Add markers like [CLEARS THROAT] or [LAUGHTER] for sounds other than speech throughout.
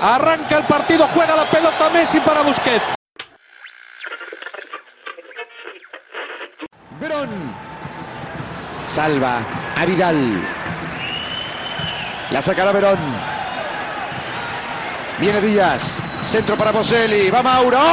Arranca el partido, juega la pelota Messi para Busquets. Verón. Salva a Vidal. La sacará Verón. Viene Díaz. Centro para Boselli. Va Mauro. ¡Gol!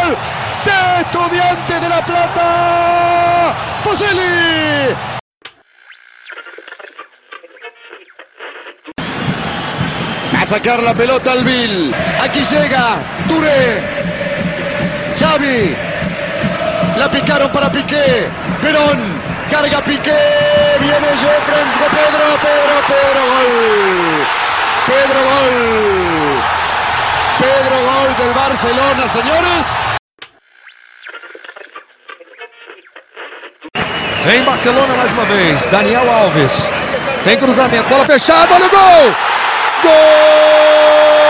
¡Gol! De Estudiante de La Plata. Boselli. Sacar la pelota al Bill. Aquí llega Touré. Xavi. La picaron para Piqué. Perón. Carga Piqué. Viene Jeffrey. Pedro, Pedro, Pedro. Gol. Pedro gol. Pedro gol del Barcelona, señores. Em Barcelona mais uma vez, Daniel Alves. Tem cruzamento, bola fechada, olha o gol! Gol!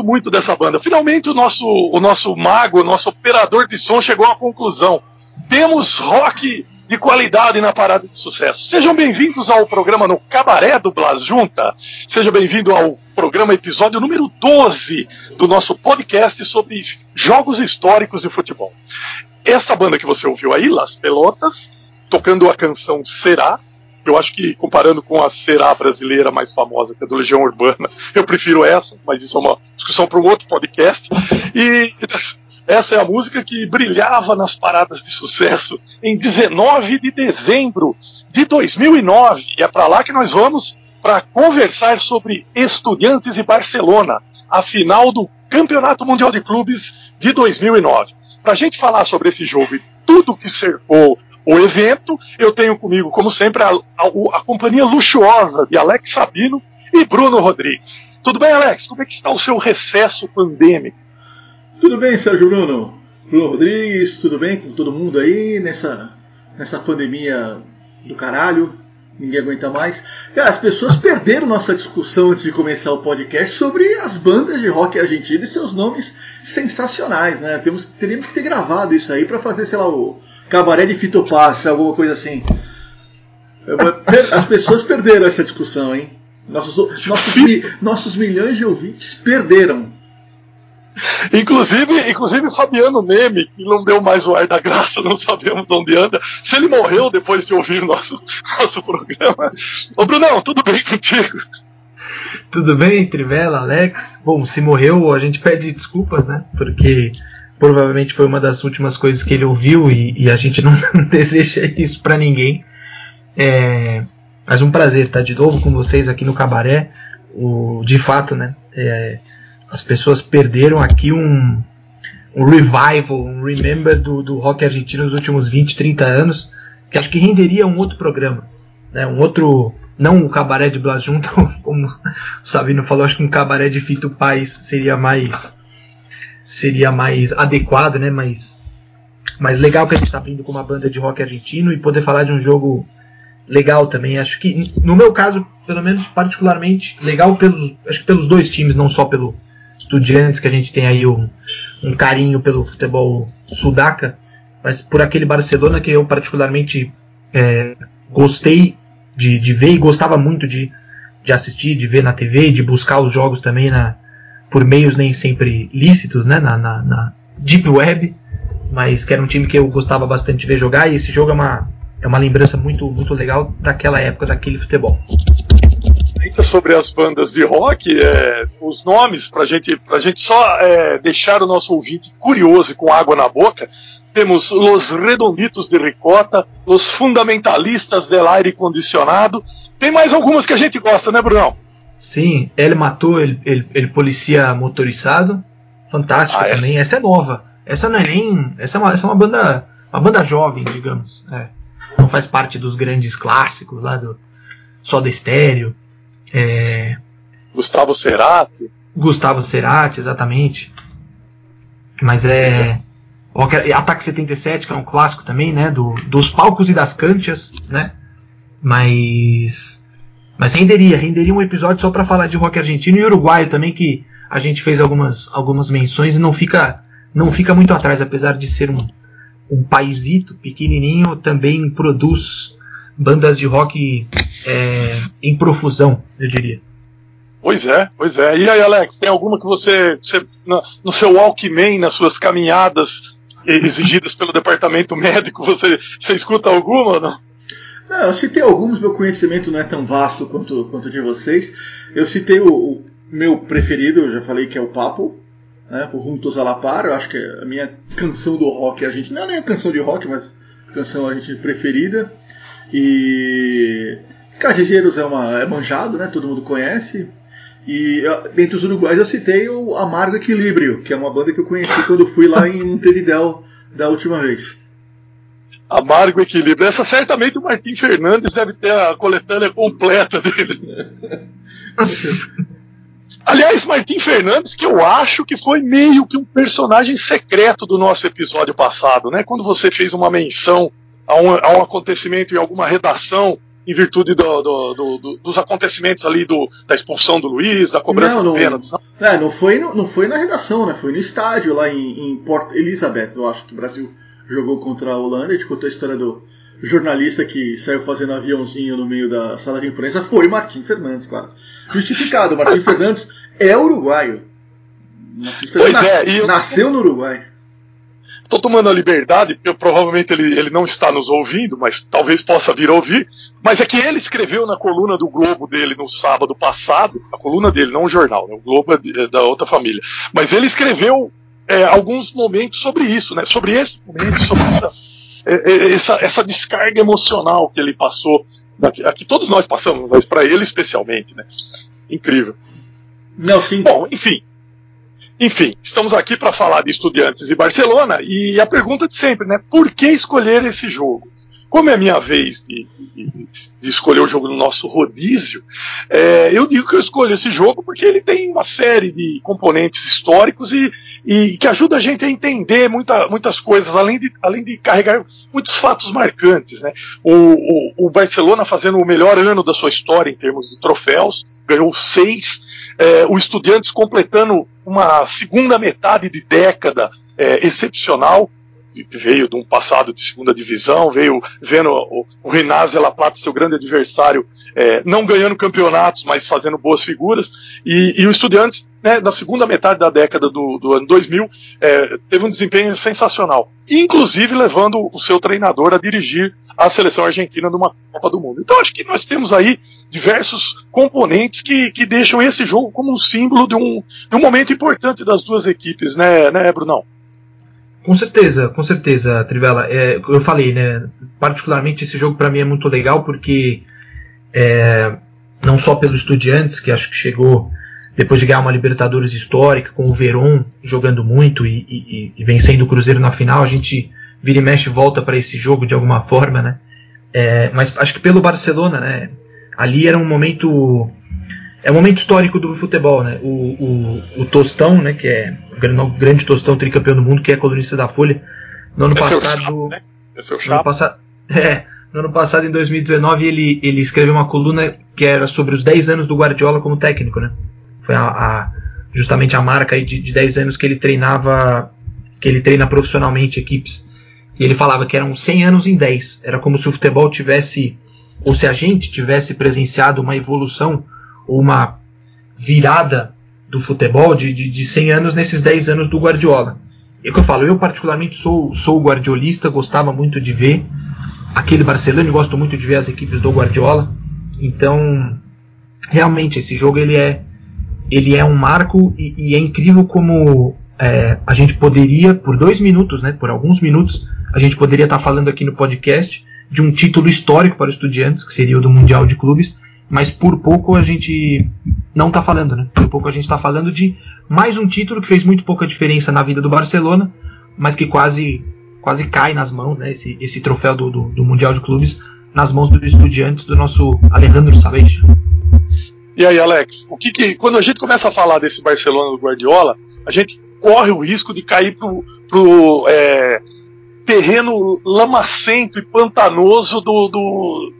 Gosto muito dessa banda. Finalmente o nosso, o nosso mago, o nosso operador de som chegou à conclusão. Temos rock de qualidade na parada de sucesso. Sejam bem-vindos ao programa no Cabaré do Blas Junta. Seja bem-vindo ao programa episódio número 12 do nosso podcast sobre jogos históricos de futebol. Essa banda que você ouviu aí, Las Pelotas, tocando a canção Será, eu acho que comparando com a Será brasileira mais famosa, que é do Legião Urbana, [LAUGHS] eu prefiro essa, mas isso é uma discussão para um outro podcast. E [LAUGHS] essa é a música que brilhava nas paradas de sucesso em 19 de dezembro de 2009. E é para lá que nós vamos para conversar sobre Estudiantes e Barcelona, a final do Campeonato Mundial de Clubes de 2009. Para a gente falar sobre esse jogo e tudo que cercou o evento, eu tenho comigo, como sempre, a, a- a companhia luxuosa de Alex Sabino e Bruno Rodrigues. Tudo bem, Alex? Como é que está o seu recesso pandêmico? Tudo bem, Sérgio Bruno? Bruno Rodrigues, tudo bem com todo mundo aí nessa, nessa pandemia do caralho? Ninguém aguenta mais. Cara, as pessoas perderam nossa discussão antes de começar o podcast sobre as bandas de rock argentino e seus nomes sensacionais, né? Temos, teríamos que ter gravado isso aí para fazer, sei lá, o Cabaré de Fito Passa, alguma coisa assim. As pessoas perderam essa discussão, hein? Nossos, nossos, mi- nossos milhões de ouvintes perderam. Inclusive, inclusive Fabiano Neme, que não deu mais o ar da graça, não sabemos onde anda. Se ele morreu depois de ouvir o nosso, [LAUGHS] nosso programa. Ô Brunão, tudo bem contigo? Tudo bem, Trivela, Alex? Bom, se morreu, a gente pede desculpas, né? Porque provavelmente foi uma das últimas coisas que ele ouviu e, e a gente não [LAUGHS] deseja isso pra ninguém. É, mas um prazer estar de novo com vocês aqui no Cabaré. O, de fato, né? é, as pessoas perderam aqui um, um revival, um remember do, do rock argentino nos últimos 20, 30 anos, que acho que renderia um outro programa. Né? Um outro. Não o cabaré de Blas Junta, [LAUGHS] como o Sabino falou, acho que um cabaré de Fito Paz seria mais seria mais adequado, né? Mais, mais legal que a gente está abrindo com uma banda de rock argentino e poder falar de um jogo legal também. Acho que no meu caso, pelo menos particularmente legal pelos acho que pelos dois times, não só pelo Estudiantes que a gente tem aí um, um carinho pelo futebol sudaca, mas por aquele Barcelona que eu particularmente é, gostei de, de ver e gostava muito de, de assistir, de ver na TV de buscar os jogos também na, por meios nem sempre lícitos, né, na, na, na Deep Web, mas que era um time que eu gostava bastante de ver jogar e esse jogo é uma, é uma lembrança muito, muito legal daquela época, daquele futebol. Ainda sobre as bandas de rock, é, os nomes, para gente, a gente só é, deixar o nosso ouvinte curioso e com água na boca, temos Los Redonditos de Ricota, Os Fundamentalistas del Aire Condicionado. Tem mais algumas que a gente gosta, né, Brunão? Sim, ele matou ele, ele, ele policia motorizado. Fantástica ah, também. Essa... essa é nova. Essa não é nem. Essa é uma, essa é uma banda. Uma banda jovem, digamos. É. Não faz parte dos grandes clássicos lá do Soda Estéreo. É... Gustavo Cerati. Gustavo Cerati, exatamente. Mas é. Ataque 77, que é um clássico também, né? Do, dos palcos e das canchas, né? Mas. Mas renderia, renderia um episódio só para falar de rock argentino e uruguaio também, que a gente fez algumas, algumas menções e não fica, não fica muito atrás, apesar de ser um, um paísito pequenininho, também produz bandas de rock é, em profusão, eu diria. Pois é, pois é. E aí, Alex, tem alguma que você, você no, seu Walkman, nas suas caminhadas exigidas pelo departamento [LAUGHS] médico, você, você escuta alguma ou não? Não, eu citei alguns, meu conhecimento não é tão vasto quanto, quanto de vocês. Eu citei o, o meu preferido, eu já falei que é o Papo, né, o Juntos a la Par, eu acho que é a minha canção do rock a gente não é nem a canção de rock, mas canção a gente preferida. E Cajejeiros é uma é manjado, né? Todo mundo conhece. E dentre os uruguais eu citei o Amargo Equilíbrio, que é uma banda que eu conheci quando fui lá em Montevidéu da última vez. Amargo Equilíbrio. Essa certamente o Martim Fernandes deve ter a coletânea completa dele. [LAUGHS] Aliás, Martim Fernandes, que eu acho que foi meio que um personagem secreto do nosso episódio passado, né? Quando você fez uma menção a um, a um acontecimento em alguma redação em virtude do, do, do, dos acontecimentos ali da expulsão do Luiz, da cobrança não, não, de pênaltis. Não, é, não, foi, não, foi na redação, né? Foi no estádio lá em, em Port Elizabeth, eu acho que o Brasil jogou contra a Holanda. A gente contou a história do jornalista que saiu fazendo aviãozinho no meio da sala de imprensa. Foi Martim Fernandes, claro. Justificado, Martim Fernandes é uruguaio. Martim Fernandes pois é, nas, nasceu no Uruguai. Estou tomando a liberdade, porque provavelmente ele, ele não está nos ouvindo, mas talvez possa vir ouvir. Mas é que ele escreveu na coluna do Globo dele no sábado passado, a coluna dele, não o jornal, né, o Globo é, é da outra família. Mas ele escreveu é, alguns momentos sobre isso, né, sobre esse momento, sobre essa, é, é, essa, essa descarga emocional que ele passou, que todos nós passamos, mas para ele especialmente. Né? Incrível. Não, sim. Bom, enfim. Enfim, estamos aqui para falar de Estudiantes e Barcelona e a pergunta de sempre, né? Por que escolher esse jogo? Como é a minha vez de, de, de escolher o jogo no nosso rodízio, é, eu digo que eu escolho esse jogo porque ele tem uma série de componentes históricos e, e que ajuda a gente a entender muita, muitas coisas, além de, além de carregar muitos fatos marcantes. Né? O, o, o Barcelona fazendo o melhor ano da sua história em termos de troféus, ganhou seis é, o Estudiantes completando uma segunda metade de década é, excepcional, veio de um passado de segunda divisão, veio vendo o, o Rinazzi La Plata, seu grande adversário, é, não ganhando campeonatos, mas fazendo boas figuras, e, e o Estudiantes, né, na segunda metade da década do, do ano 2000, é, teve um desempenho sensacional, inclusive levando o seu treinador a dirigir a seleção argentina numa Copa do Mundo. Então acho que nós temos aí diversos componentes que, que deixam esse jogo como um símbolo de um, de um momento importante das duas equipes, né, né Brunão? Com certeza, com certeza, Trivela. É, eu falei, né? Particularmente esse jogo para mim é muito legal porque é, não só pelo Estudiantes, que acho que chegou depois de ganhar uma Libertadores histórica, com o Verón jogando muito e, e, e vencendo o Cruzeiro na final, a gente vira e mexe volta para esse jogo de alguma forma, né? É, mas acho que pelo Barcelona, né? ali era um momento é um momento histórico do futebol, né? O, o, o Tostão, né, que é grande Tostão tricampeão do mundo, que é colunista da Folha, no ano é passado, chato, né? é seu no ano passado, [LAUGHS] é, no ano passado em 2019 ele ele escreveu uma coluna que era sobre os 10 anos do Guardiola como técnico, né? Foi a, a justamente a marca aí de, de 10 anos que ele treinava que ele treina profissionalmente equipes. E ele falava que eram 100 anos em 10. Era como se o futebol tivesse ou se a gente tivesse presenciado uma evolução ou uma virada do futebol de, de, de 100 anos nesses 10 anos do Guardiola. É o que eu falo, eu particularmente sou, sou guardiolista, gostava muito de ver. aquele Barcelona e gosto muito de ver as equipes do Guardiola. Então, realmente esse jogo ele é ele é um marco e, e é incrível como é, a gente poderia por dois minutos, né, por alguns minutos, a gente poderia estar falando aqui no podcast de um título histórico para os estudiantes, que seria o do Mundial de Clubes, mas por pouco a gente não está falando, né? Por pouco a gente está falando de mais um título que fez muito pouca diferença na vida do Barcelona, mas que quase quase cai nas mãos, né? Esse, esse troféu do, do, do Mundial de Clubes nas mãos dos estudiantes do nosso Alejandro Saleix. E aí, Alex, o que, que quando a gente começa a falar desse Barcelona do Guardiola, a gente corre o risco de cair pro, pro é, terreno lamacento e pantanoso do, do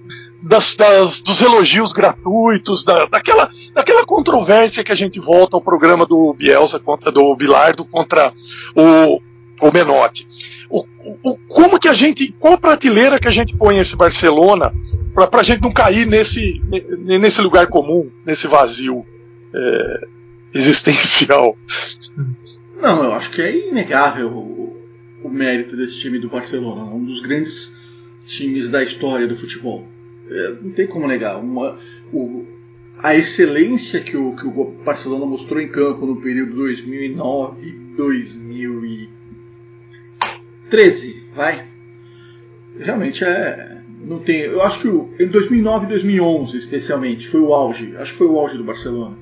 das, das, dos elogios gratuitos, da, daquela, daquela controvérsia que a gente volta ao programa do Bielsa contra do Bilardo contra o, o Menotti. O, o, como que a gente, qual prateleira que a gente põe esse Barcelona para a gente não cair nesse, nesse lugar comum, nesse vazio é, existencial? Não, eu acho que é inegável o, o mérito desse time do Barcelona, um dos grandes times da história do futebol. É, não tem como negar. Uma, o, a excelência que o, que o Barcelona mostrou em campo no período 2009 e 2013, vai. Realmente é. Não tem, eu acho que o, em 2009 e 2011, especialmente, foi o auge. Acho que foi o auge do Barcelona.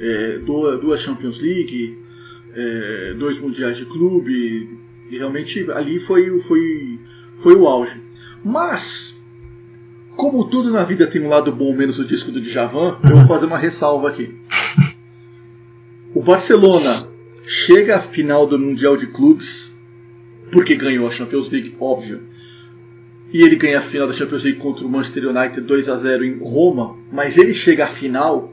É, duas, duas Champions League, é, dois mundiais de clube, e realmente ali foi, foi, foi o auge. Mas como tudo na vida tem um lado bom, menos o disco do Djavan, eu vou fazer uma ressalva aqui. O Barcelona chega à final do Mundial de Clubes porque ganhou a Champions League, óbvio. E ele ganha a final da Champions League contra o Manchester United 2 a 0 em Roma, mas ele chega à final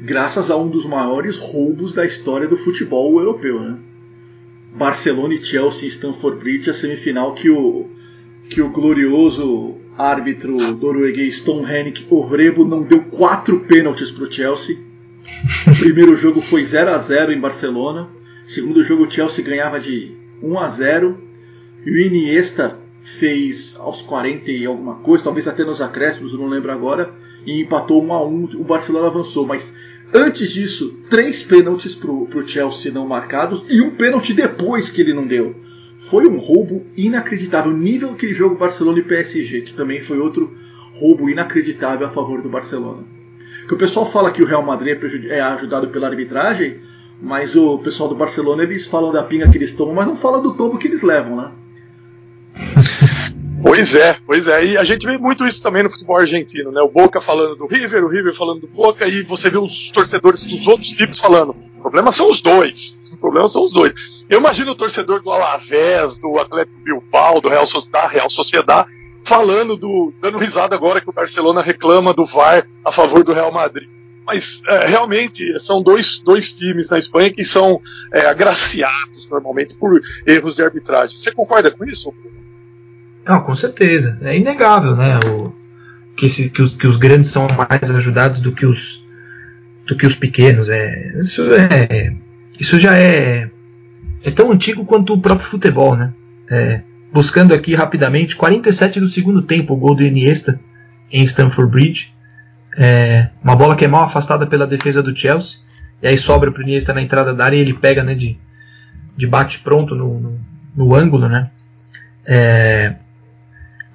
graças a um dos maiores roubos da história do futebol europeu, né? Barcelona e Chelsea Stamford Bridge, a semifinal que o que o glorioso árbitro norueguês Tom Hennig Orrebo não deu quatro pênaltis para o Chelsea. O primeiro jogo foi 0 a 0 em Barcelona. Segundo jogo o Chelsea ganhava de 1 a 0 e o Iniesta fez aos 40 e alguma coisa, talvez até nos acréscimos, eu não lembro agora, e empatou 1 a 1. O Barcelona avançou, mas antes disso, três pênaltis para o Chelsea não marcados e um pênalti depois que ele não deu. Foi um roubo inacreditável, nível aquele jogo Barcelona e PSG, que também foi outro roubo inacreditável a favor do Barcelona. Que o pessoal fala que o Real Madrid é, é ajudado pela arbitragem, mas o pessoal do Barcelona eles falam da pinga que eles tomam, mas não falam do tombo que eles levam, né? [LAUGHS] Pois é, pois é. E a gente vê muito isso também no futebol argentino, né? O Boca falando do River, o River falando do Boca, e você vê os torcedores dos outros tipos falando: problema são os dois. O problema são os dois. Eu imagino o torcedor do Alavés, do Atlético Bilbao, do Real, da Real Sociedade, falando do. dando risada agora que o Barcelona reclama do VAR a favor do Real Madrid. Mas é, realmente são dois, dois times na Espanha que são é, agraciados normalmente por erros de arbitragem. Você concorda com isso? Não, com certeza. É inegável, né? O, que, esse, que, os, que os grandes são mais ajudados do que os, do que os pequenos. É, isso, é, isso já é é tão antigo quanto o próprio futebol, né? É, buscando aqui rapidamente, 47 do segundo tempo, o gol do Iniesta em Stamford Bridge. É, uma bola que é mal afastada pela defesa do Chelsea. E aí sobra para o Iniesta na entrada da área e ele pega né, de, de bate pronto no, no, no ângulo, né? É,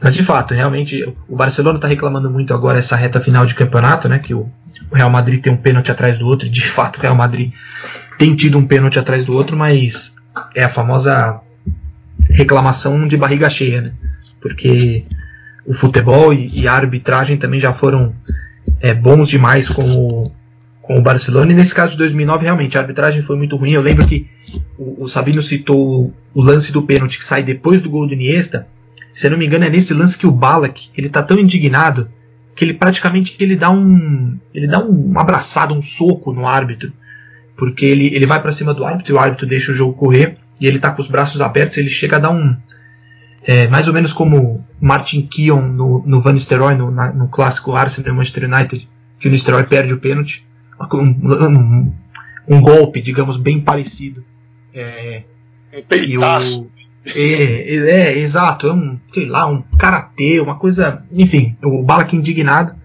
mas de fato, realmente, o Barcelona está reclamando muito agora essa reta final de campeonato, né? Que o, o Real Madrid tem um pênalti atrás do outro, de fato o Real Madrid tem tido um pênalti atrás do outro, mas é a famosa reclamação de barriga cheia, né? Porque o futebol e, a arbitragem também já foram é, bons demais com o, com o Barcelona. E nesse caso de 2009, realmente, a arbitragem foi muito ruim. Eu lembro que o, o Sabino citou o lance do pênalti que sai depois do gol do Iniesta. Se eu não me engano, é nesse lance que o Balak ele tá tão indignado que ele praticamente ele dá um ele dá um abraçado, um soco no árbitro porque ele, ele vai para cima do árbitro e o árbitro deixa o jogo correr e ele tá com os braços abertos, ele chega a dar um é, mais ou menos como Martin Keown no, no Van Nistelrooy no, na, no clássico Arsenal Manchester United, que o Nistelrooy perde o pênalti, um, um, um, golpe, digamos, bem parecido. É, um peitaço. É, é, é, exato, é um, sei lá, um karatê, uma coisa. Enfim, o Balak indignado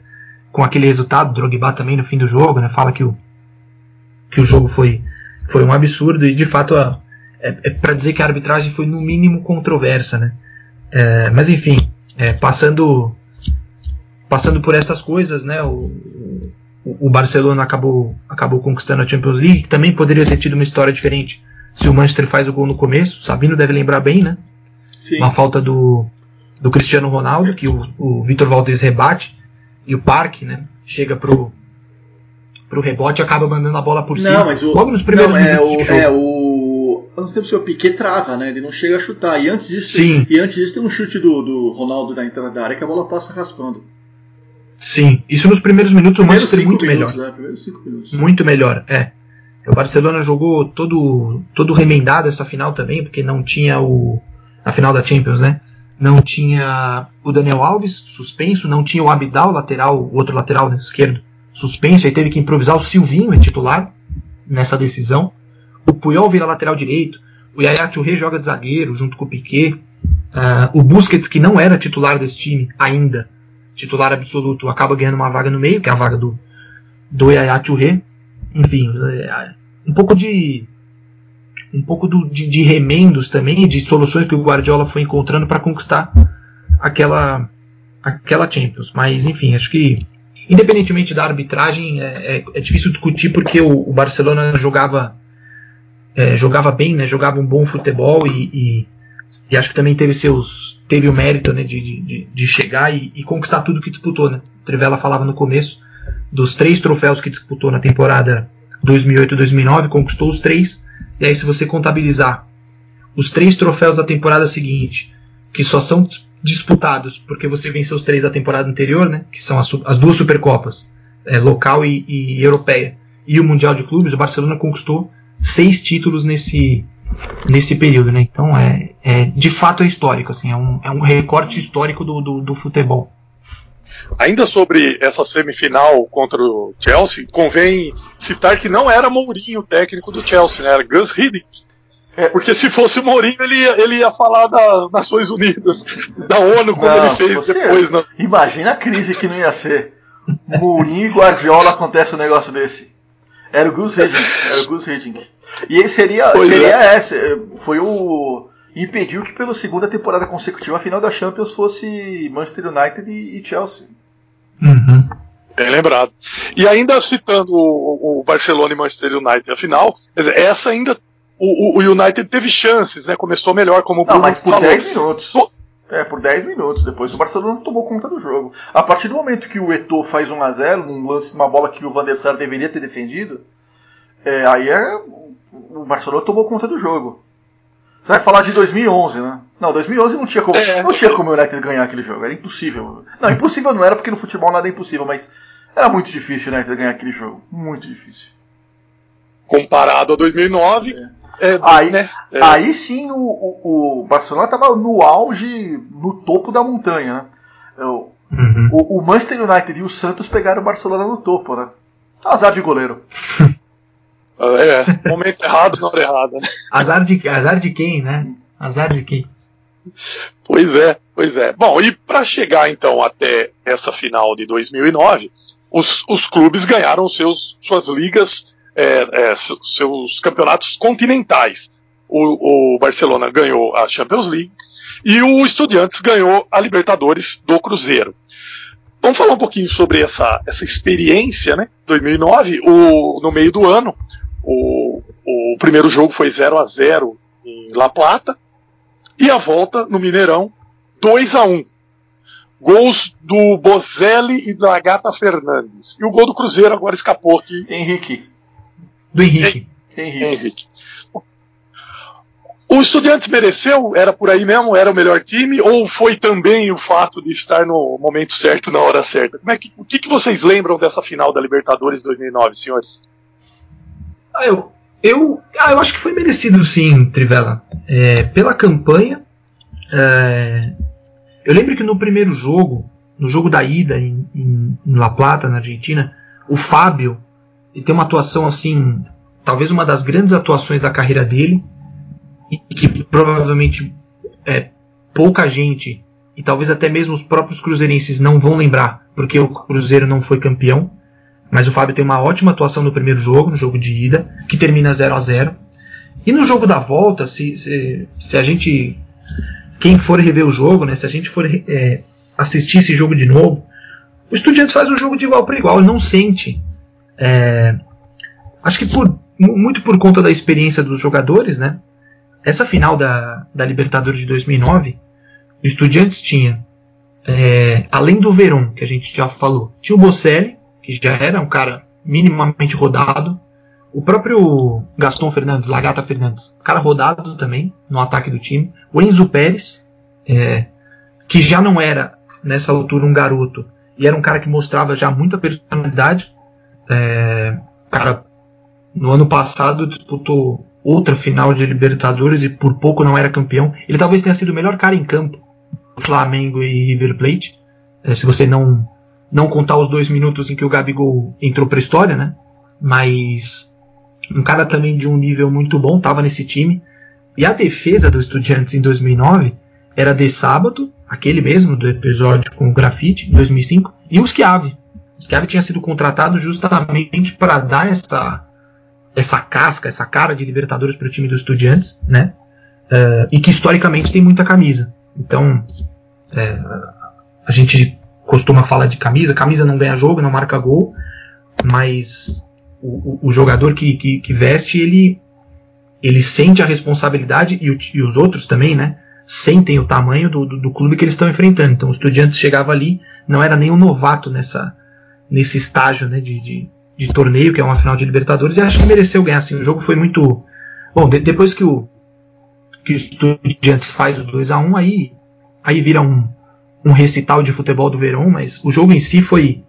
com aquele resultado, o Drogba também no fim do jogo, né? Fala que o, que o jogo foi, foi um absurdo e de fato é, é para dizer que a arbitragem foi no mínimo controversa, né? É, mas enfim, é, passando passando por essas coisas, né? O, o, Barcelona acabou acabou conquistando a Champions League, que também poderia ter tido uma história diferente se o Manchester faz o gol no começo. Sabino deve lembrar bem, né? Sim. Uma falta do, do Cristiano Ronaldo que o, o Vitor Valdez rebate e o Parque, né? Chega pro pro rebote e acaba mandando a bola por cima. Não, mas o, Logo nos primeiros não, é o, é o se o Piquet trava, né? Ele não chega a chutar. E antes disso, Sim. Tem, e antes disso tem um chute do, do Ronaldo da entrada da área que a bola passa raspando. Sim, isso nos primeiros minutos o Manchester muito minutos, melhor. É, cinco minutos. Muito melhor, é. O Barcelona jogou todo todo remendado essa final também, porque não tinha o a final da Champions, né? Não tinha o Daniel Alves suspenso, não tinha o Abidal lateral, o outro lateral esquerdo suspenso, aí teve que improvisar o Silvinho em titular nessa decisão. O Puyol vira lateral direito, o Yaya Touré joga de zagueiro junto com o Piquet. Uh, o Busquets, que não era titular desse time ainda, titular absoluto, acaba ganhando uma vaga no meio, que é a vaga do, do Yaya Touré. Enfim, é, um pouco de um pouco do, de, de, remendos também, de soluções que o Guardiola foi encontrando para conquistar aquela aquela Champions. Mas enfim, acho que independentemente da arbitragem é, é, é difícil discutir porque o, o Barcelona jogava é, jogava bem, né? Jogava um bom futebol e, e, e, acho que também teve seus teve o mérito né, de, de, de chegar e, e, conquistar tudo que disputou, né? O Trivela falava no começo dos três troféus que disputou na temporada 2008-2009, conquistou os três. E aí, se você contabilizar os três troféus da temporada seguinte, que só são disputados porque você venceu os três da temporada anterior, né? Que são as, as duas Supercopas, é, local e, e, europeia, e o Mundial de Clubes, o Barcelona conquistou seis títulos nesse, nesse período, né? Então é, é de fato é histórico, assim, é um, é um recorte histórico do, do, do futebol. Ainda sobre essa semifinal contra o Chelsea, convém citar que não era Mourinho o técnico do Chelsea, né? era Gus Hiddink. É. Porque se fosse o Mourinho, ele ia, ele ia falar das Nações Unidas, da ONU, como não, ele fez depois. Na... Imagina a crise que não ia ser. Mourinho e Guardiola acontece um negócio desse. Era o Gus Hiddink. Era o Gus Hiddink. E ele seria, seria é. essa. Foi o impediu que pela segunda temporada consecutiva a final da Champions fosse Manchester United e, e Chelsea. Uhum. Bem lembrado. E ainda citando o, o, Barcelona e Manchester United, a final, essa ainda o, o, United teve chances, né? Começou melhor como o Bruno Não, mas por falou. 10 minutos. É, por 10 minutos. Depois o Barcelona tomou conta do jogo. A partir do momento que o Eto'o faz 1 a 0 num lance, uma bola que o Van der Sar deveria ter defendido, é, aí é, o Barcelona tomou conta do jogo. Você vai falar de 2011, né? Não, 2011 não tinha como, é. não tinha como o United ganhar aquele jogo, era impossível. Não, impossível não era porque no futebol nada é impossível, mas era muito difícil o United ganhar aquele jogo, muito difícil. Comparado a 2009, é. É, aí, né? é. aí sim o, o, o Barcelona estava no auge, no topo da montanha. Né? O, uhum. o, o Manchester United e o Santos pegaram o Barcelona no topo, né? Azar de goleiro. [LAUGHS] É, momento errado na hora errada. Né? Azar de, azar de quem, né? Azar de quem? Pois é, pois é. Bom, e para chegar então até essa final de 2009, os, os clubes ganharam seus, suas ligas, é, é, seus campeonatos continentais. O, o, Barcelona ganhou a Champions League e o Estudiantes ganhou a Libertadores do Cruzeiro. Vamos falar um pouquinho sobre essa, essa experiência, né? 2009, o, no meio do ano, o, o primeiro jogo foi 0 a 0 em La Plata. E a volta no Mineirão, 2 a 1 Gols do Bozelli e da Gata Fernandes. E o gol do Cruzeiro agora escapou aqui. Henrique. Do Henrique. Henrique. Henrique. O Estudiantes mereceu? Era por aí mesmo? Era o melhor time? Ou foi também o fato de estar no momento certo, na hora certa? Como é que, o que, que vocês lembram dessa final da Libertadores 2009, senhores? Ah, eu, eu, ah, eu acho que foi merecido sim, Trivela. É, pela campanha. É, eu lembro que no primeiro jogo, no jogo da ida em, em, em La Plata, na Argentina, o Fábio ele tem uma atuação assim, talvez uma das grandes atuações da carreira dele, e que provavelmente é, pouca gente e talvez até mesmo os próprios cruzeirenses não vão lembrar, porque o Cruzeiro não foi campeão. Mas o Fábio tem uma ótima atuação no primeiro jogo, no jogo de ida, que termina 0 a 0 E no jogo da volta, se, se, se a gente. Quem for rever o jogo, né, se a gente for é, assistir esse jogo de novo, o Estudiantes faz um jogo de igual para igual, ele não sente. É, acho que por, muito por conta da experiência dos jogadores, né? Essa final da, da Libertadores de 2009, o Estudiantes tinha, é, além do Verón, que a gente já falou, tinha o Bocelli, que já era um cara minimamente rodado, o próprio Gaston Fernandes, Lagata Fernandes, cara rodado também no ataque do time, o Enzo Pérez, é, que já não era nessa altura um garoto, e era um cara que mostrava já muita personalidade. É, cara, no ano passado disputou outra final de Libertadores e por pouco não era campeão. Ele talvez tenha sido o melhor cara em campo Flamengo e River Plate. É, se você não não contar os dois minutos em que o Gabigol entrou para a história, né? Mas um cara também de um nível muito bom, estava nesse time. E a defesa dos Estudiantes em 2009 era de sábado, aquele mesmo do episódio com o grafite, em 2005, e o Schiave. O Schiave tinha sido contratado justamente para dar essa essa casca, essa cara de Libertadores para o time dos Estudiantes, né? Uh, e que historicamente tem muita camisa. Então, é, a gente costuma falar de camisa, camisa não ganha jogo, não marca gol, mas o, o, jogador que, que, que, veste, ele, ele sente a responsabilidade, e, o, e os outros também, né? sentem o tamanho do, do, do clube que eles estão enfrentando. Então o Estudiantes chegava ali, não era nem um novato nessa, nesse estágio né, de, de, de, torneio, que é uma final de Libertadores, e acho que mereceu ganhar. Assim, o jogo foi muito. Bom, de, depois que o, que o Estudiantes faz o 2 a 1 aí, aí vira um, um recital de futebol do Verão, mas o jogo em si foi,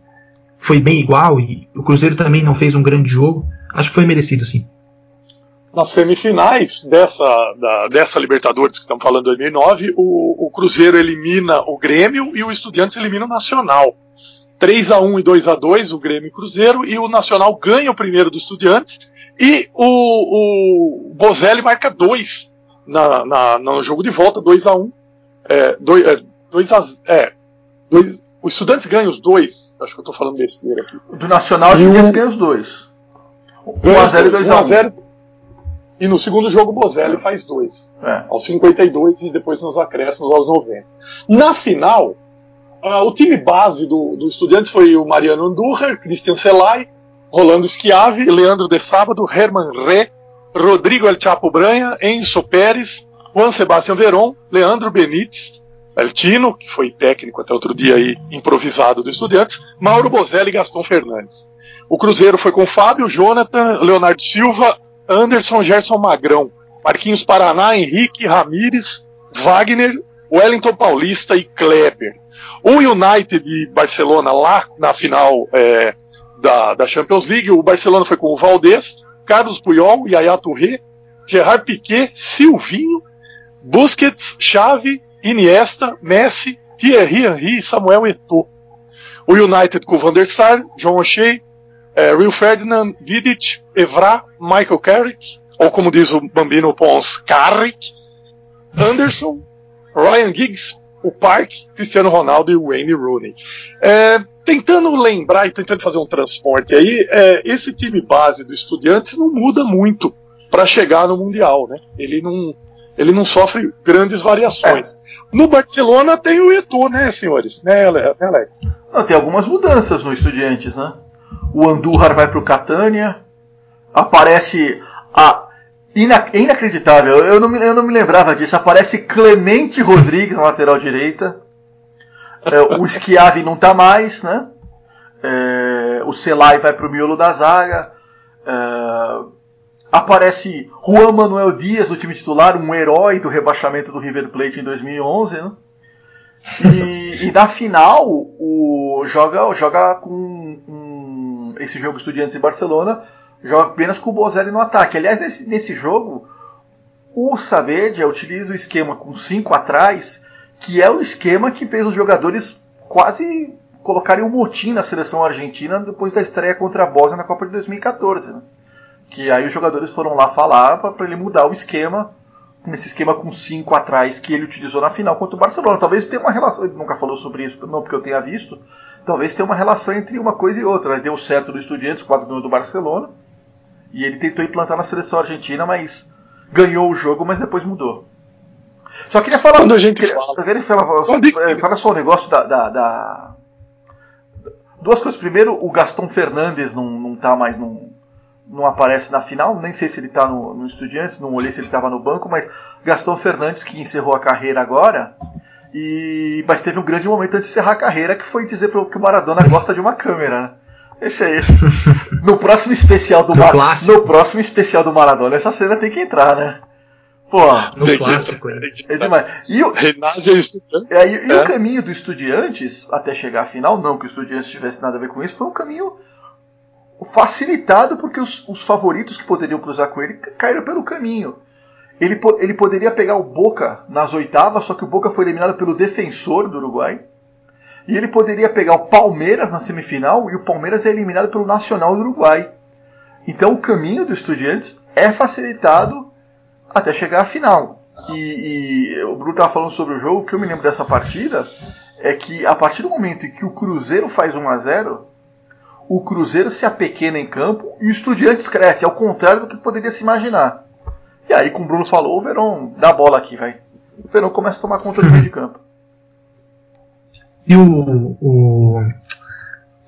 foi bem igual, e o Cruzeiro também não fez um grande jogo. Acho que foi merecido, sim nas semifinais dessa, da, dessa Libertadores que estamos falando 2009, o, o Cruzeiro elimina o Grêmio e o Estudiantes elimina o Nacional. 3 a 1 e 2 a 2 o Grêmio e Cruzeiro, e o Nacional ganha o primeiro do Estudiantes, e o, o Bozelli marca 2 na, na, no jogo de volta, 2 a 1 é, 2, é, 2 a, é, 2, o Estudiantes ganha os dois, acho que eu estou falando besteira aqui. Do Nacional, o Estudiantes ganha os dois. 1 a 0 e 2 a 1 e no segundo jogo, Bozelli faz dois. É. Aos 52 e depois nos acréscimos aos 90. Na final, uh, o time base do, do Estudiantes foi o Mariano Andurra, Christian Selay, Rolando Schiave, Leandro de Sábado, Herman Ré, Rodrigo El Chapo Branha, Enzo Pérez, Juan Sebastião Veron, Leandro Benítez, El Tino, que foi técnico até outro dia aí, improvisado do Estudiantes, Mauro Bozelli e Gaston Fernandes. O Cruzeiro foi com Fábio, Jonathan, Leonardo Silva, Anderson Gerson Magrão, Marquinhos Paraná, Henrique Ramires, Wagner, Wellington Paulista e Kleber. O United de Barcelona lá na final é, da, da Champions League, o Barcelona foi com o Valdez, Carlos Puyol, Yaya Touré, Gerard Piquet, Silvinho, Busquets, Xavi, Iniesta, Messi, Thierry Henry e Samuel Eto'o. O United com Van der Sar, John O'Shea, é, Rio Ferdinand, Vidic, Evra, Michael Carrick, ou como diz o Bambino Pons, Carrick, Anderson, Ryan Giggs, o Park, Cristiano Ronaldo e Wayne Rooney. É, tentando lembrar e tentando fazer um transporte aí, é, esse time base do Estudiantes não muda muito para chegar no Mundial, né? Ele não, ele não sofre grandes variações. No Barcelona tem o Eto'o, né, senhores? Né, Alex? Não, tem algumas mudanças no Estudiantes, né? o Andújar vai para o Catânia, aparece a ina, inacreditável, eu não, me, eu não me lembrava disso, aparece Clemente Rodrigues na lateral direita, é, o Schiavi não está mais, né? É, o Celai vai para o miolo da zaga, é, aparece Juan Manuel Dias no time titular, um herói do rebaixamento do River Plate em 2011, né? E, [LAUGHS] e na final o, joga, joga com um esse jogo Estudiantes em Barcelona, joga apenas com o Bozelli no ataque. Aliás, nesse, nesse jogo, o Saavedra utiliza o esquema com 5 atrás, que é o esquema que fez os jogadores quase colocarem um motim na seleção argentina depois da estreia contra a Bósnia na Copa de 2014. Né? Que aí os jogadores foram lá falar para ele mudar o esquema nesse esquema com 5 atrás que ele utilizou na final contra o Barcelona. Talvez tenha uma relação, ele nunca falou sobre isso, não porque eu tenha visto, talvez tenha uma relação entre uma coisa e outra. Né? Deu certo do Estudiantes, quase ganhou do Barcelona, e ele tentou implantar na seleção argentina, mas ganhou o jogo, mas depois mudou. Só queria falar. Quando a gente queria, fala. queria falar, Quando- fala só o negócio da, da- da- Duas coisas. Primeiro, o Gaston Fernandes não, não tá mais num. Não aparece na final, nem sei se ele tá no, no Estudiantes, não olhei se ele tava no banco, mas Gaston Fernandes, que encerrou a carreira agora, e mas teve um grande momento antes de encerrar a carreira, que foi dizer pro- que o Maradona gosta de uma câmera, né? Esse aí. [LAUGHS] No próximo especial do No Mar- clássico. No próximo especial do Maradona, essa cena tem que entrar, né? Pô, No Tem clássico, é demais. E o, Renazia e estudante. é, e, e É. o caminho do Estudiantes até chegar à final, não que o Estudiantes tivesse nada a ver com isso, foi um caminho facilitado porque os, os favoritos que poderiam cruzar com ele ca- caíram pelo caminho. Ele, ele poderia pegar o Boca nas oitavas, só que o Boca foi eliminado pelo defensor do Uruguai. E ele poderia pegar o Palmeiras na semifinal e o Palmeiras é eliminado pelo Nacional do Uruguai. Então o caminho do Estudiantes é facilitado até chegar à final. E, e o Bruno estava falando sobre o jogo, o que eu me lembro dessa partida é que a partir do momento em que o Cruzeiro faz 1 a 0 o Cruzeiro se apequena em campo e o Estudiantes cresce, ao contrário do que poderia se imaginar. E aí, como o Bruno falou, o Verão dá bola aqui, vai. O Verão começa a tomar conta do meio de campo. E o, o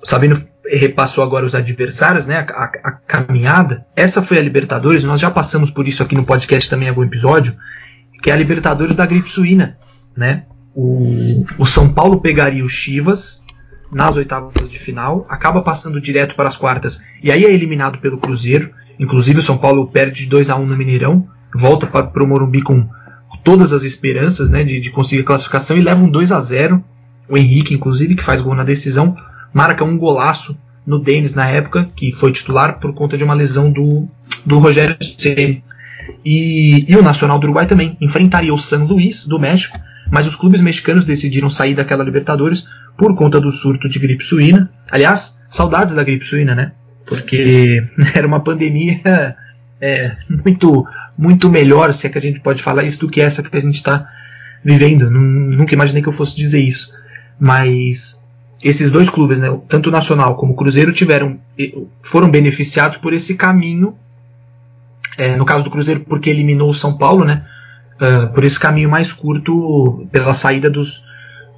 o Sabino repassou agora os adversários, né? A, a- a caminhada. Essa foi a Libertadores. Nós já passamos por isso aqui no podcast também em algum episódio, que é a Libertadores da gripe suína, né? O, o São Paulo pegaria o Chivas nas oitavas de final, acaba passando direto para as quartas e aí é eliminado pelo Cruzeiro. Inclusive o São Paulo perde de 2 a 1 no Mineirão, volta para o Morumbi com todas as esperanças, né, de, de conseguir a classificação e leva um 2 a 0 o Henrique, inclusive, que faz gol na decisão, marca um golaço no Denis na época, que foi titular por conta de uma lesão do, do Rogério Ceni. E, e o Nacional do Uruguai também enfrentaria o San Luís do México, mas os clubes mexicanos decidiram sair daquela Libertadores por conta do surto de gripe suína. Aliás, saudades da gripe suína, né? Porque [LAUGHS] era uma pandemia [LAUGHS] é, muito muito melhor, se é que a gente pode falar isso, do que essa que a gente está vivendo. Nun- Nunca imaginei que eu fosse dizer isso. Mas esses dois clubes, né, tanto o Nacional como o Cruzeiro, tiveram foram beneficiados por esse caminho. é, no caso do Cruzeiro, porque eliminou o São Paulo, né? Ah, por esse caminho mais curto pela saída dos,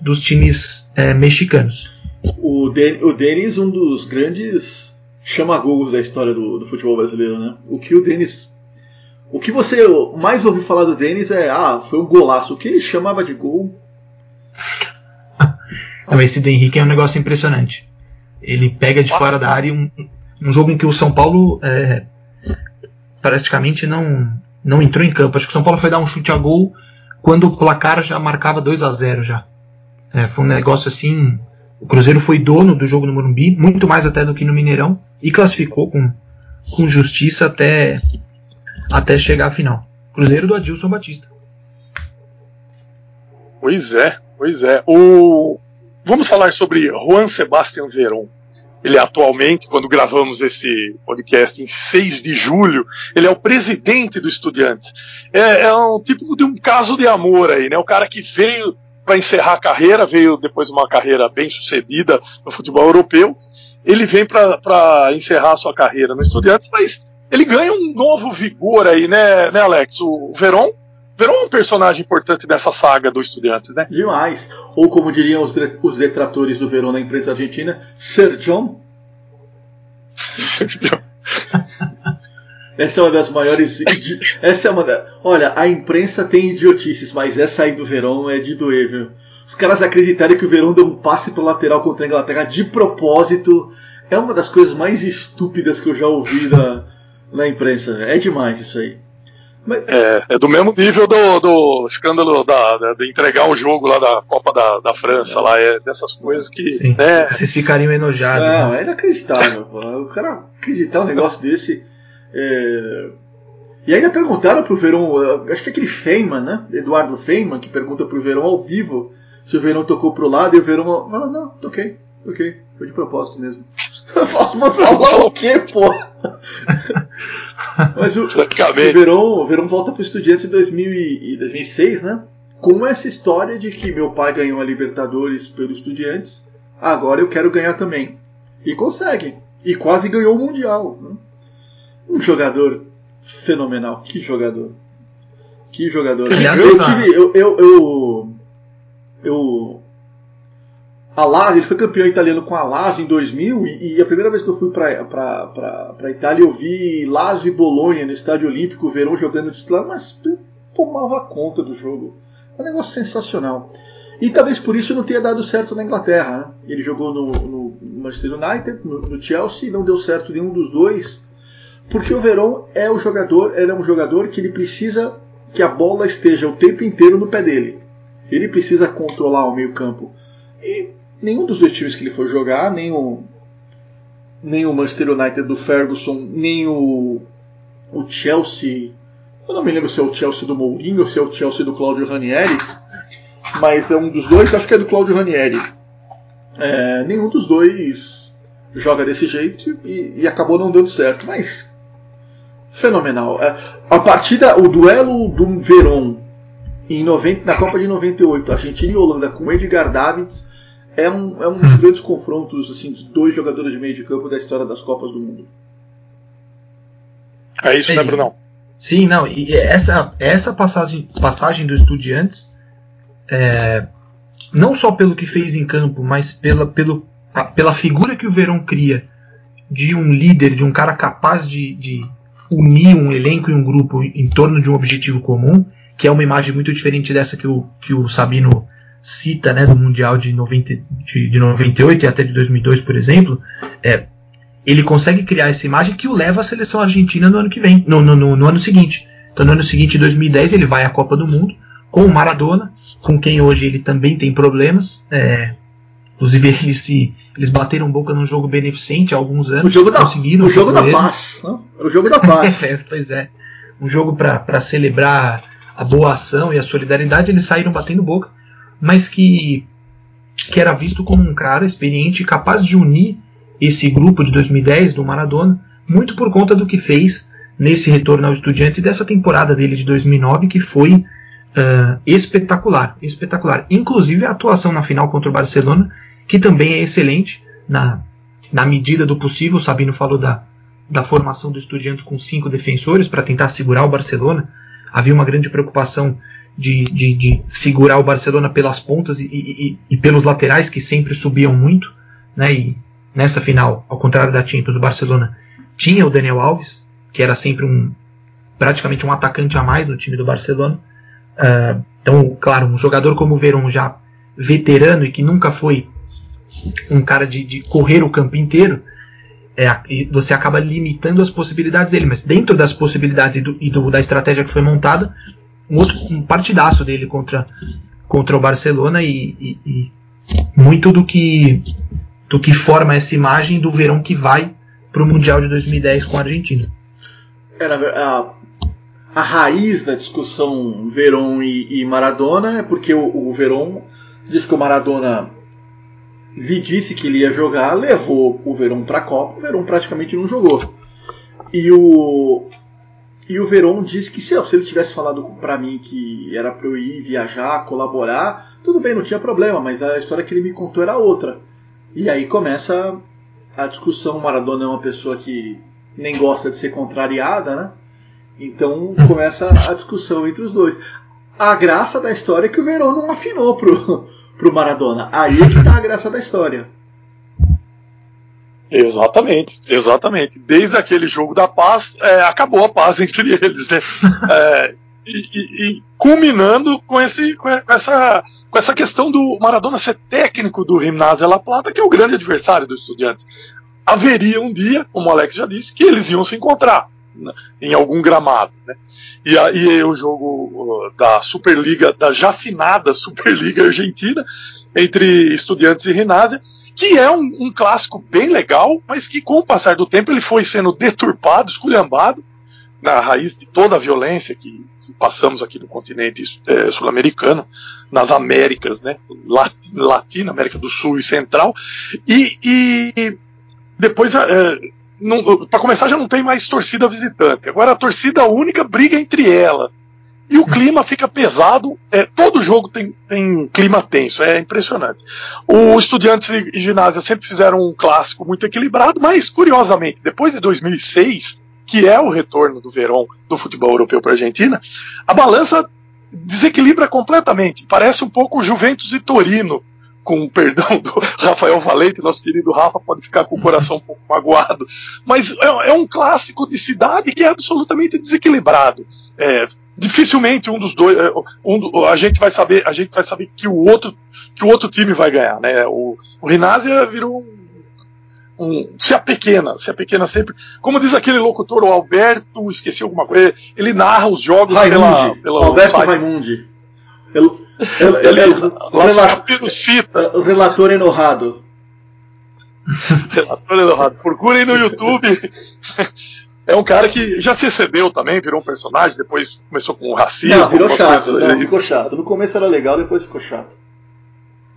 dos times é, mexicanos. O, Den o Denis, um dos grandes chamagols da história do, do futebol brasileiro, né? O que o Denis. O que você mais ouviu falar do Denis é, ah, foi um golaço. O que ele chamava de gol. [LAUGHS] Não, esse do Henrique é um negócio impressionante. Ele pega de fora da área um, um jogo em que o São Paulo é, praticamente não, não entrou em campo. Acho que o São Paulo foi dar um chute a gol quando o placar já marcava 2 a 0 já. É, foi um negócio assim. O Cruzeiro foi dono do jogo no Morumbi, muito mais até do que no Mineirão, e classificou com, com justiça até, até chegar à final. Cruzeiro do Adilson Batista. Pois é, pois é. O... Vamos falar sobre Juan Sebastián Verón. Ele atualmente, quando gravamos esse podcast em 6 de julho, ele é o presidente do Estudiantes. É, é um tipo de um caso de amor aí, né? O cara que veio para encerrar a carreira, veio depois de uma carreira bem sucedida no futebol europeu. Ele vem para encerrar a sua carreira no Estudiantes, mas ele ganha um novo vigor aí, né, né Alex? O Verón É um personagem importante dessa saga do Estudiantes, né? Demais. Ou como diriam os, os detratores do Verão na imprensa argentina, Sir John. [LAUGHS] Essa é uma das maiores. Essa é uma da... Olha, a imprensa tem idiotices, mas essa aí do Verão é de doer, viu? Os caras acreditarem que o Verão deu um passe pro lateral contra a Inglaterra de propósito é uma das coisas mais estúpidas que eu já ouvi na, na imprensa. É demais isso aí. Mas, É, é do mesmo nível do, do escândalo da, da- de entregar o jogo lá da Copa da, da França, lá, é dessas coisas que. Sim. Né, Vocês ficariam enojados. né? Não, é inacreditável. pô. O cara acreditar um negócio desse. é, E ainda perguntaram pro Verão, acho que é aquele Feynman, né? Eduardo Feynman, que pergunta pro Verão ao vivo se o Verão tocou pro lado e o Verão fala: Não, toquei, toquei, foi de propósito mesmo. [LAUGHS] Fala, Falar o quê, pô? [LAUGHS] Mas o, o, Verón, o Verón volta para o Estudiantes em 2000 e 2006, né? Com essa história de que meu pai ganhou a Libertadores pelo Estudiantes, agora eu quero ganhar também. E consegue. E quase ganhou o Mundial. Né? Um jogador fenomenal. Que jogador. Que jogador. Eu tive. Eu, eu, eu, eu a Lazio, ele foi campeão italiano com a Lazio em 2000 e, e a primeira vez que eu fui para para Itália eu vi Lazio e Bolonha no Estádio Olímpico, o Verão jogando titular, mas tomava conta do jogo. É um negócio sensacional. E talvez por isso não tenha dado certo na Inglaterra. Né? Ele jogou no, no Manchester United, no, no, Chelsea, não deu certo nenhum dos dois, porque o Verón é o jogador, ele é um jogador que ele precisa que a bola esteja o tempo inteiro no pé dele. Ele precisa controlar o meio campo. E nenhum dos dois times que ele for jogar, nem o, nem o Manchester United do Ferguson, nem o, o Chelsea. Eu não me lembro se é o Chelsea do Mourinho ou se é o Chelsea do Claudio Ranieri, mas é um dos dois, acho que é do Claudio Ranieri. É, nenhum dos dois joga desse jeito e, e, acabou não dando certo, mas fenomenal. É, a partida, o duelo do Verón em 90, na Copa de 98, Argentina e Holanda com Edgar Davids é um, é um dos grandes confrontos assim, de dois jogadores de meio de campo da história das Copas do Mundo. É isso, né, Brunão? Sim, não, e essa, essa passagem, passagem do Estudiantes, é, não só pelo que fez em campo, mas pela, pelo, pela figura que o Verão cria de um líder, de um cara capaz de, de unir um elenco e um grupo em torno de um objetivo comum, que é uma imagem muito diferente dessa que o, que o Sabino cita né, do Mundial de, 90, de, de 98 e até de 2002, por exemplo, é, ele consegue criar essa imagem que o leva à seleção argentina no ano que vem, no, no, no, no ano seguinte. Então, no ano seguinte, em 2010, ele vai à Copa do Mundo com o Maradona, com quem hoje ele também tem problemas. É, inclusive, [LAUGHS] eles, se, eles bateram boca num jogo beneficente há alguns anos. O jogo da, conseguiram o jogo da paz. Não? O jogo da paz. [LAUGHS] é, pois é. Um jogo para celebrar a boa ação e a solidariedade, eles saíram batendo boca mas que, que era visto como um cara experiente e capaz de unir esse grupo de 2010 do Maradona, muito por conta do que fez nesse retorno ao Estudiantes dessa temporada dele de 2009, que foi uh, espetacular, espetacular. Inclusive a atuação na final contra o Barcelona, que também é excelente na, na medida do possível. O Sabino falou da, da formação do Estudiantes com cinco defensores para tentar segurar o Barcelona. Havia uma grande preocupação de, de, de segurar o Barcelona pelas pontas e, e, e, pelos laterais, que sempre subiam muito. Né? E nessa final, ao contrário da Champions, o Barcelona tinha o Daniel Alves, que era sempre um praticamente um atacante a mais no time do Barcelona. Uh, então, claro, um jogador como o Verón já veterano e que nunca foi um cara de, de correr o campo inteiro, é, você acaba limitando as possibilidades dele. Mas dentro das possibilidades e, do, e do, da estratégia que foi montada, um outro um partidaço dele contra, contra o Barcelona e, e, e, muito do que do que forma essa imagem do verão que vai para o Mundial de 2010 com a Argentina. É, a, a raiz da discussão Verón e, e Maradona é porque o, o Verón diz que o Maradona lhe disse que ele ia jogar, levou o Verón para a Copa, o Verón praticamente não jogou. E o, e o Veron disse que se, se ele tivesse falado para mim que era para eu ir viajar, colaborar, tudo bem, não tinha problema, mas a história que ele me contou era outra. E aí começa a discussão. Maradona é uma pessoa que nem gosta de ser contrariada, né? Então começa a discussão entre os dois. A graça da história é que o Verón não afinou pro, pro Maradona. Aí é que tá a graça da história. Exatamente, exatamente. Desde aquele jogo da paz, é, acabou a paz [LAUGHS] entre eles, né? É, e, e, e, culminando com, esse, com, essa, com essa questão do Maradona ser técnico do Gimnasia La Plata, que é o grande adversário dos estudiantes. Haveria um dia, como o Alex já disse, que eles iam se encontrar né, em algum gramado. Né? E aí o jogo da Superliga, da já finada Superliga Argentina, entre estudiantes e Gimnasia, que é um, um, clássico bem legal, mas que com o passar do tempo ele foi sendo deturpado, esculhambado, na raiz de toda a violência que, que passamos aqui no continente é, sul-americano, nas Américas, né, Latina, América do Sul e Central, e, e depois é, para começar, já não tem mais torcida visitante. Agora a torcida única briga entre ela. E o clima fica pesado. É, todo jogo tem, tem clima tenso, é impressionante. O Estudiantes e, Ginásio sempre fizeram um clássico muito equilibrado, mas curiosamente, depois de 2006, que é o retorno do verão do futebol europeu para a Argentina, a balança desequilibra completamente. Parece um pouco Juventus e Torino com o perdão do [LAUGHS] Rafael Valente, nosso querido Rafa pode ficar com o coração um pouco magoado, mas é, é um clássico de cidade que é absolutamente desequilibrado. É, dificilmente um dos dois, é, um, a gente vai saber, a gente vai saber que o outro, que o outro time vai ganhar, né? O, o Rinásia virou um, um, se apequena, se apequena sempre. Como diz aquele locutor, o Alberto, esqueci alguma coisa, ele narra os jogos Raimundi, pela, pela Alberto Raimundi. Ele, ele, ele, ele relator, o relator enorrado. [LAUGHS] relator enorrado. Procurem no YouTube. [LAUGHS] É um cara que já se excedeu também, virou um personagem, depois começou com racismo. Não, virou chato, não, ficou chato. No começo era legal, depois ficou chato.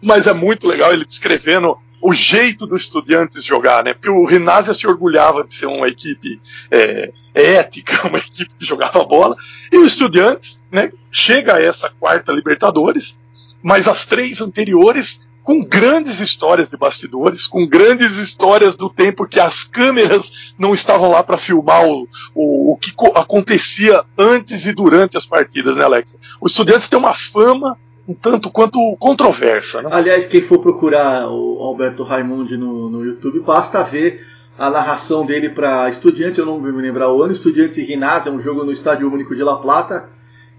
Mas é muito legal ele descrevendo o jeito dos estudantes jogar, né? Porque o Rinásia se orgulhava de ser uma equipe é, ética, [LAUGHS] uma equipe que jogava bola, e o Estudiantes, né, chega a essa quarta Libertadores, mas as três anteriores com grandes histórias de bastidores, com grandes histórias do tempo que as câmeras não estavam lá para filmar o, o, o que acontecia antes e durante as partidas, né, Alex? O Estudiantes tem uma fama um tanto quanto controversa. Né? Aliás, quem for procurar o Alberto Raimundi no, no YouTube, basta ver a narração dele para Estudiantes, eu não me lembrar o ano, Estudiantes e Ginásio, é um jogo no Estádio Único de La Plata,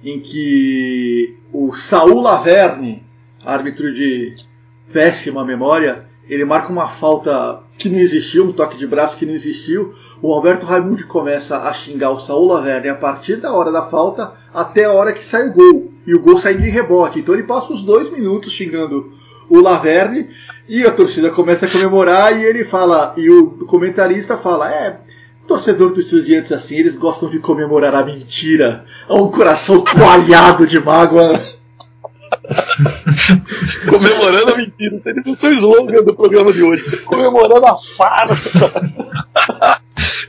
em que o Saul Laverne, árbitro de péssima memória, ele marca uma falta que não existiu, um toque de braço que não existiu. O Alberto Raimundi começa a xingar o Saul Laverne a partir da hora da falta até a hora que sai o gol e o gol sai de rebote. Então ele passa os dois minutos xingando o Laverne e a torcida começa a comemorar e ele fala, e o comentarista fala, é, torcedor dos estudiantes assim, eles gostam de comemorar a mentira. É um coração coalhado de mágoa. [LAUGHS] [LAUGHS] Comemorando a mentira. Seria o seu slogan do programa de hoje. Comemorando a farsa. [LAUGHS]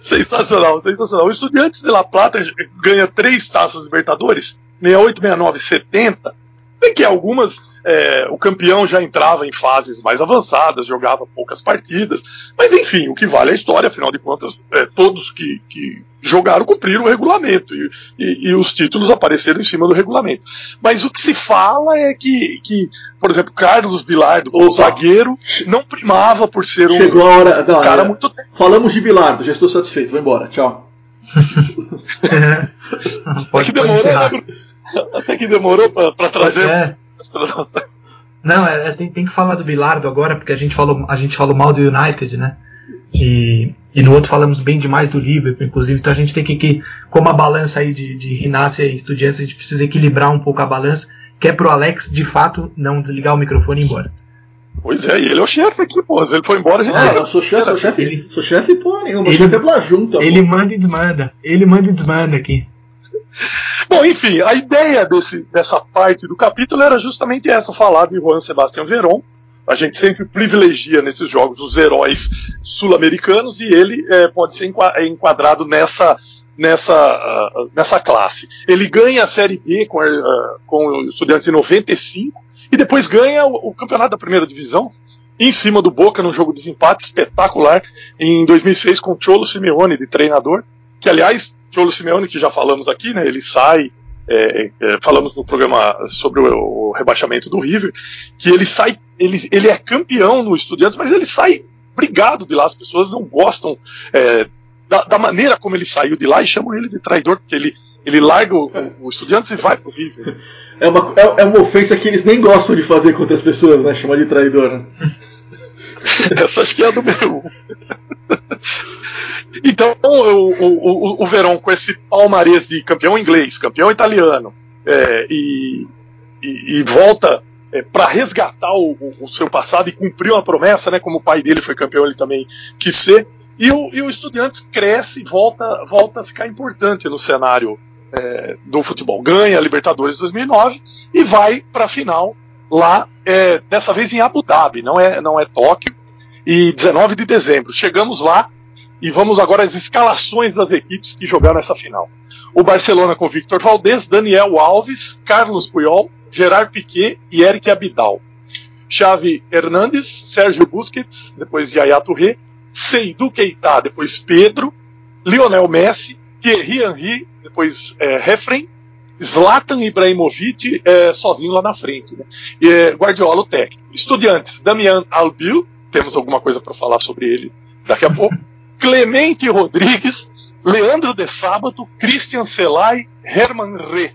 sensacional, sensacional. O Estudiantes de La Plata ganha três taças Libertadores 68, 69, 70, bem que algumas é, o campeão já entrava em fases mais avançadas, jogava poucas partidas, mas enfim, o que vale é a história, afinal de contas, é, todos que, que, jogaram cumpriram o regulamento e, e, e, os títulos apareceram em cima do regulamento. Mas o que se fala é que, que por exemplo, Carlos Bilardo, o zagueiro, não primava por ser um, Chegou a hora, não, cara é, muito. Falamos de Bilardo, já estou satisfeito, vou embora, tchau. [LAUGHS] pode, pode encerrar. Né, até que demorou para trazer. É. Não, é, é, tem, tem que falar do Bilardo agora, porque a gente falou, a gente falou mal do United, né? E, e no outro falamos bem demais do Liverpool, inclusive. Então a gente tem que, que como a balança aí de, de Rinácia e Estudiantes, a gente precisa equilibrar um pouco a balança, que é pro Alex, de fato, não desligar o microfone e ir embora. Pois é, e ele é o chefe aqui, pô. Se ele for embora, a gente. Ah, eu sou chefe, sou chefe. Ele... Sou chefe, pô, nenhum. Meu chefe é Blajunta. Ele pô. manda e desmanda. Ele manda e desmanda aqui. Bom, enfim, a ideia desse, dessa parte do capítulo era justamente essa, falar de Juan Sebastião Veron. A gente sempre privilegia nesses jogos os heróis sul-americanos e ele é, pode ser enquadrado nessa, nessa, uh, nessa classe. Ele ganha a Série B com, uh, com o Estudiantes em 95 e depois ganha o, o campeonato da primeira divisão em cima do Boca num jogo de desempate espetacular em 2006 com Cholo Simeone de treinador, que aliás Cholo Simeone, que já falamos aqui, né, ele sai, é, é, falamos no programa sobre o, o, rebaixamento do River, que ele sai, ele, ele é campeão no Estudiantes, mas ele sai brigado de lá, as pessoas não gostam é, da, da, maneira como ele saiu de lá e chamam ele de traidor, porque ele, ele larga o, o Estudiantes e vai pro River. É uma, é, é, uma ofensa que eles nem gostam de fazer contra as pessoas, né, chamar de traidor. Né? Essa é a número um. Então, o, o, o Verón, com esse palmarés de campeão inglês, campeão italiano, é, e, e, e, volta é, para resgatar o, o, seu passado e cumprir uma promessa, né? Como o pai dele foi campeão, ele também quis ser. E o, e o Estudiantes cresce e volta, volta a ficar importante no cenário é, do futebol. Ganha a Libertadores 2009 e vai para a final lá, é, dessa vez em Abu Dhabi, não é, não é Tóquio. E 19 de dezembro. Chegamos lá E vamos agora às escalações das equipes que jogaram essa final. O Barcelona com Victor Valdez, Daniel Alves, Carlos Puyol, Gerard Piquet e Eric Abidal. Xavi Hernandes, Sérgio Busquets, depois Yaya Touré, Seydou Keita, depois Pedro, Lionel Messi, Thierry Henry, depois é, Refren, Zlatan Ibrahimovic é, sozinho lá na frente. Né? E, é, Guardiola, o técnico. Estudiantes, Damian Albiol, temos alguma coisa para falar sobre ele daqui a pouco. [LAUGHS] Clemente Rodrigues, Leandro de Sábato, Christian Selay, Herman Re.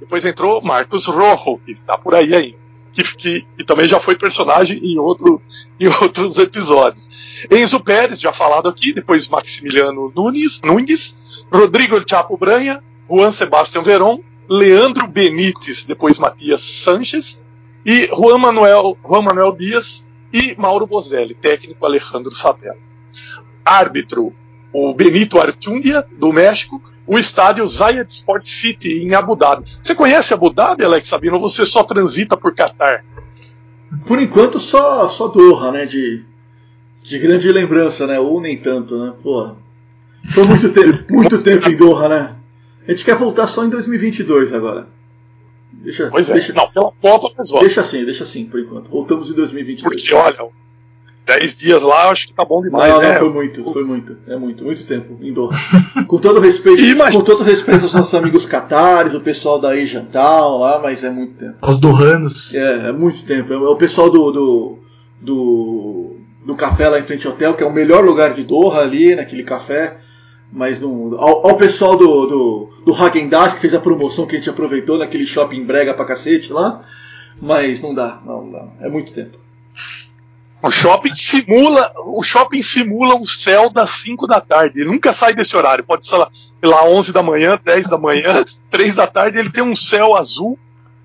Depois entrou Marcos Rojo, que está por aí ainda. Que, que, que, também já foi personagem em, outro, [LAUGHS] em outros episódios. Enzo Pérez, já falado aqui, depois Maximiliano Nunes, Nunes Rodrigo Chapo Branha, Juan Sebastião Veron, Leandro Benítez, depois Matias Sanches, e Juan Manuel, Juan Manuel Dias e Mauro Bozelli, técnico Alejandro Sabella. Árbitro, o Benito Artundia, do México, o estádio Zayed Sport City, em Abu Dhabi. Você conhece Abu Dhabi, Alex Sabino, ou você só transita por Qatar? Por enquanto, só, só Doha, né, de, de grande lembrança, né, ou nem tanto, né, pô. Foi muito, te muito tempo em Doha, né? A gente quer voltar só em 2022 agora. Deixa, pois é, deixa, não, pela Copa, mas Deixa assim, deixa assim por enquanto. Voltamos em 2022. Porque, olha, 10 dias lá, eu acho que tá bom demais, não, né? Não, foi muito, foi muito. É muito, muito tempo em Doha. [LAUGHS] com todo respeito, com todo respeito aos nossos amigos catares, o pessoal da Asian Town lá, mas é muito tempo. Aos dohanos. É, é muito tempo. É o pessoal do, do, do, do café lá em frente ao hotel, que é o melhor lugar de Doha ali, naquele café mas não, ao, ao, pessoal do, do, do Hagen Dazs que fez a promoção que a gente aproveitou naquele shopping brega pra cacete lá, mas não dá, não, não dá. é muito tempo. O shopping simula, o shopping simula um céu das 5 da tarde. Ele nunca sai desse horário. Pode ser lá, lá 11 da manhã, 10 da manhã, [LAUGHS] 3 da tarde, ele tem um céu azul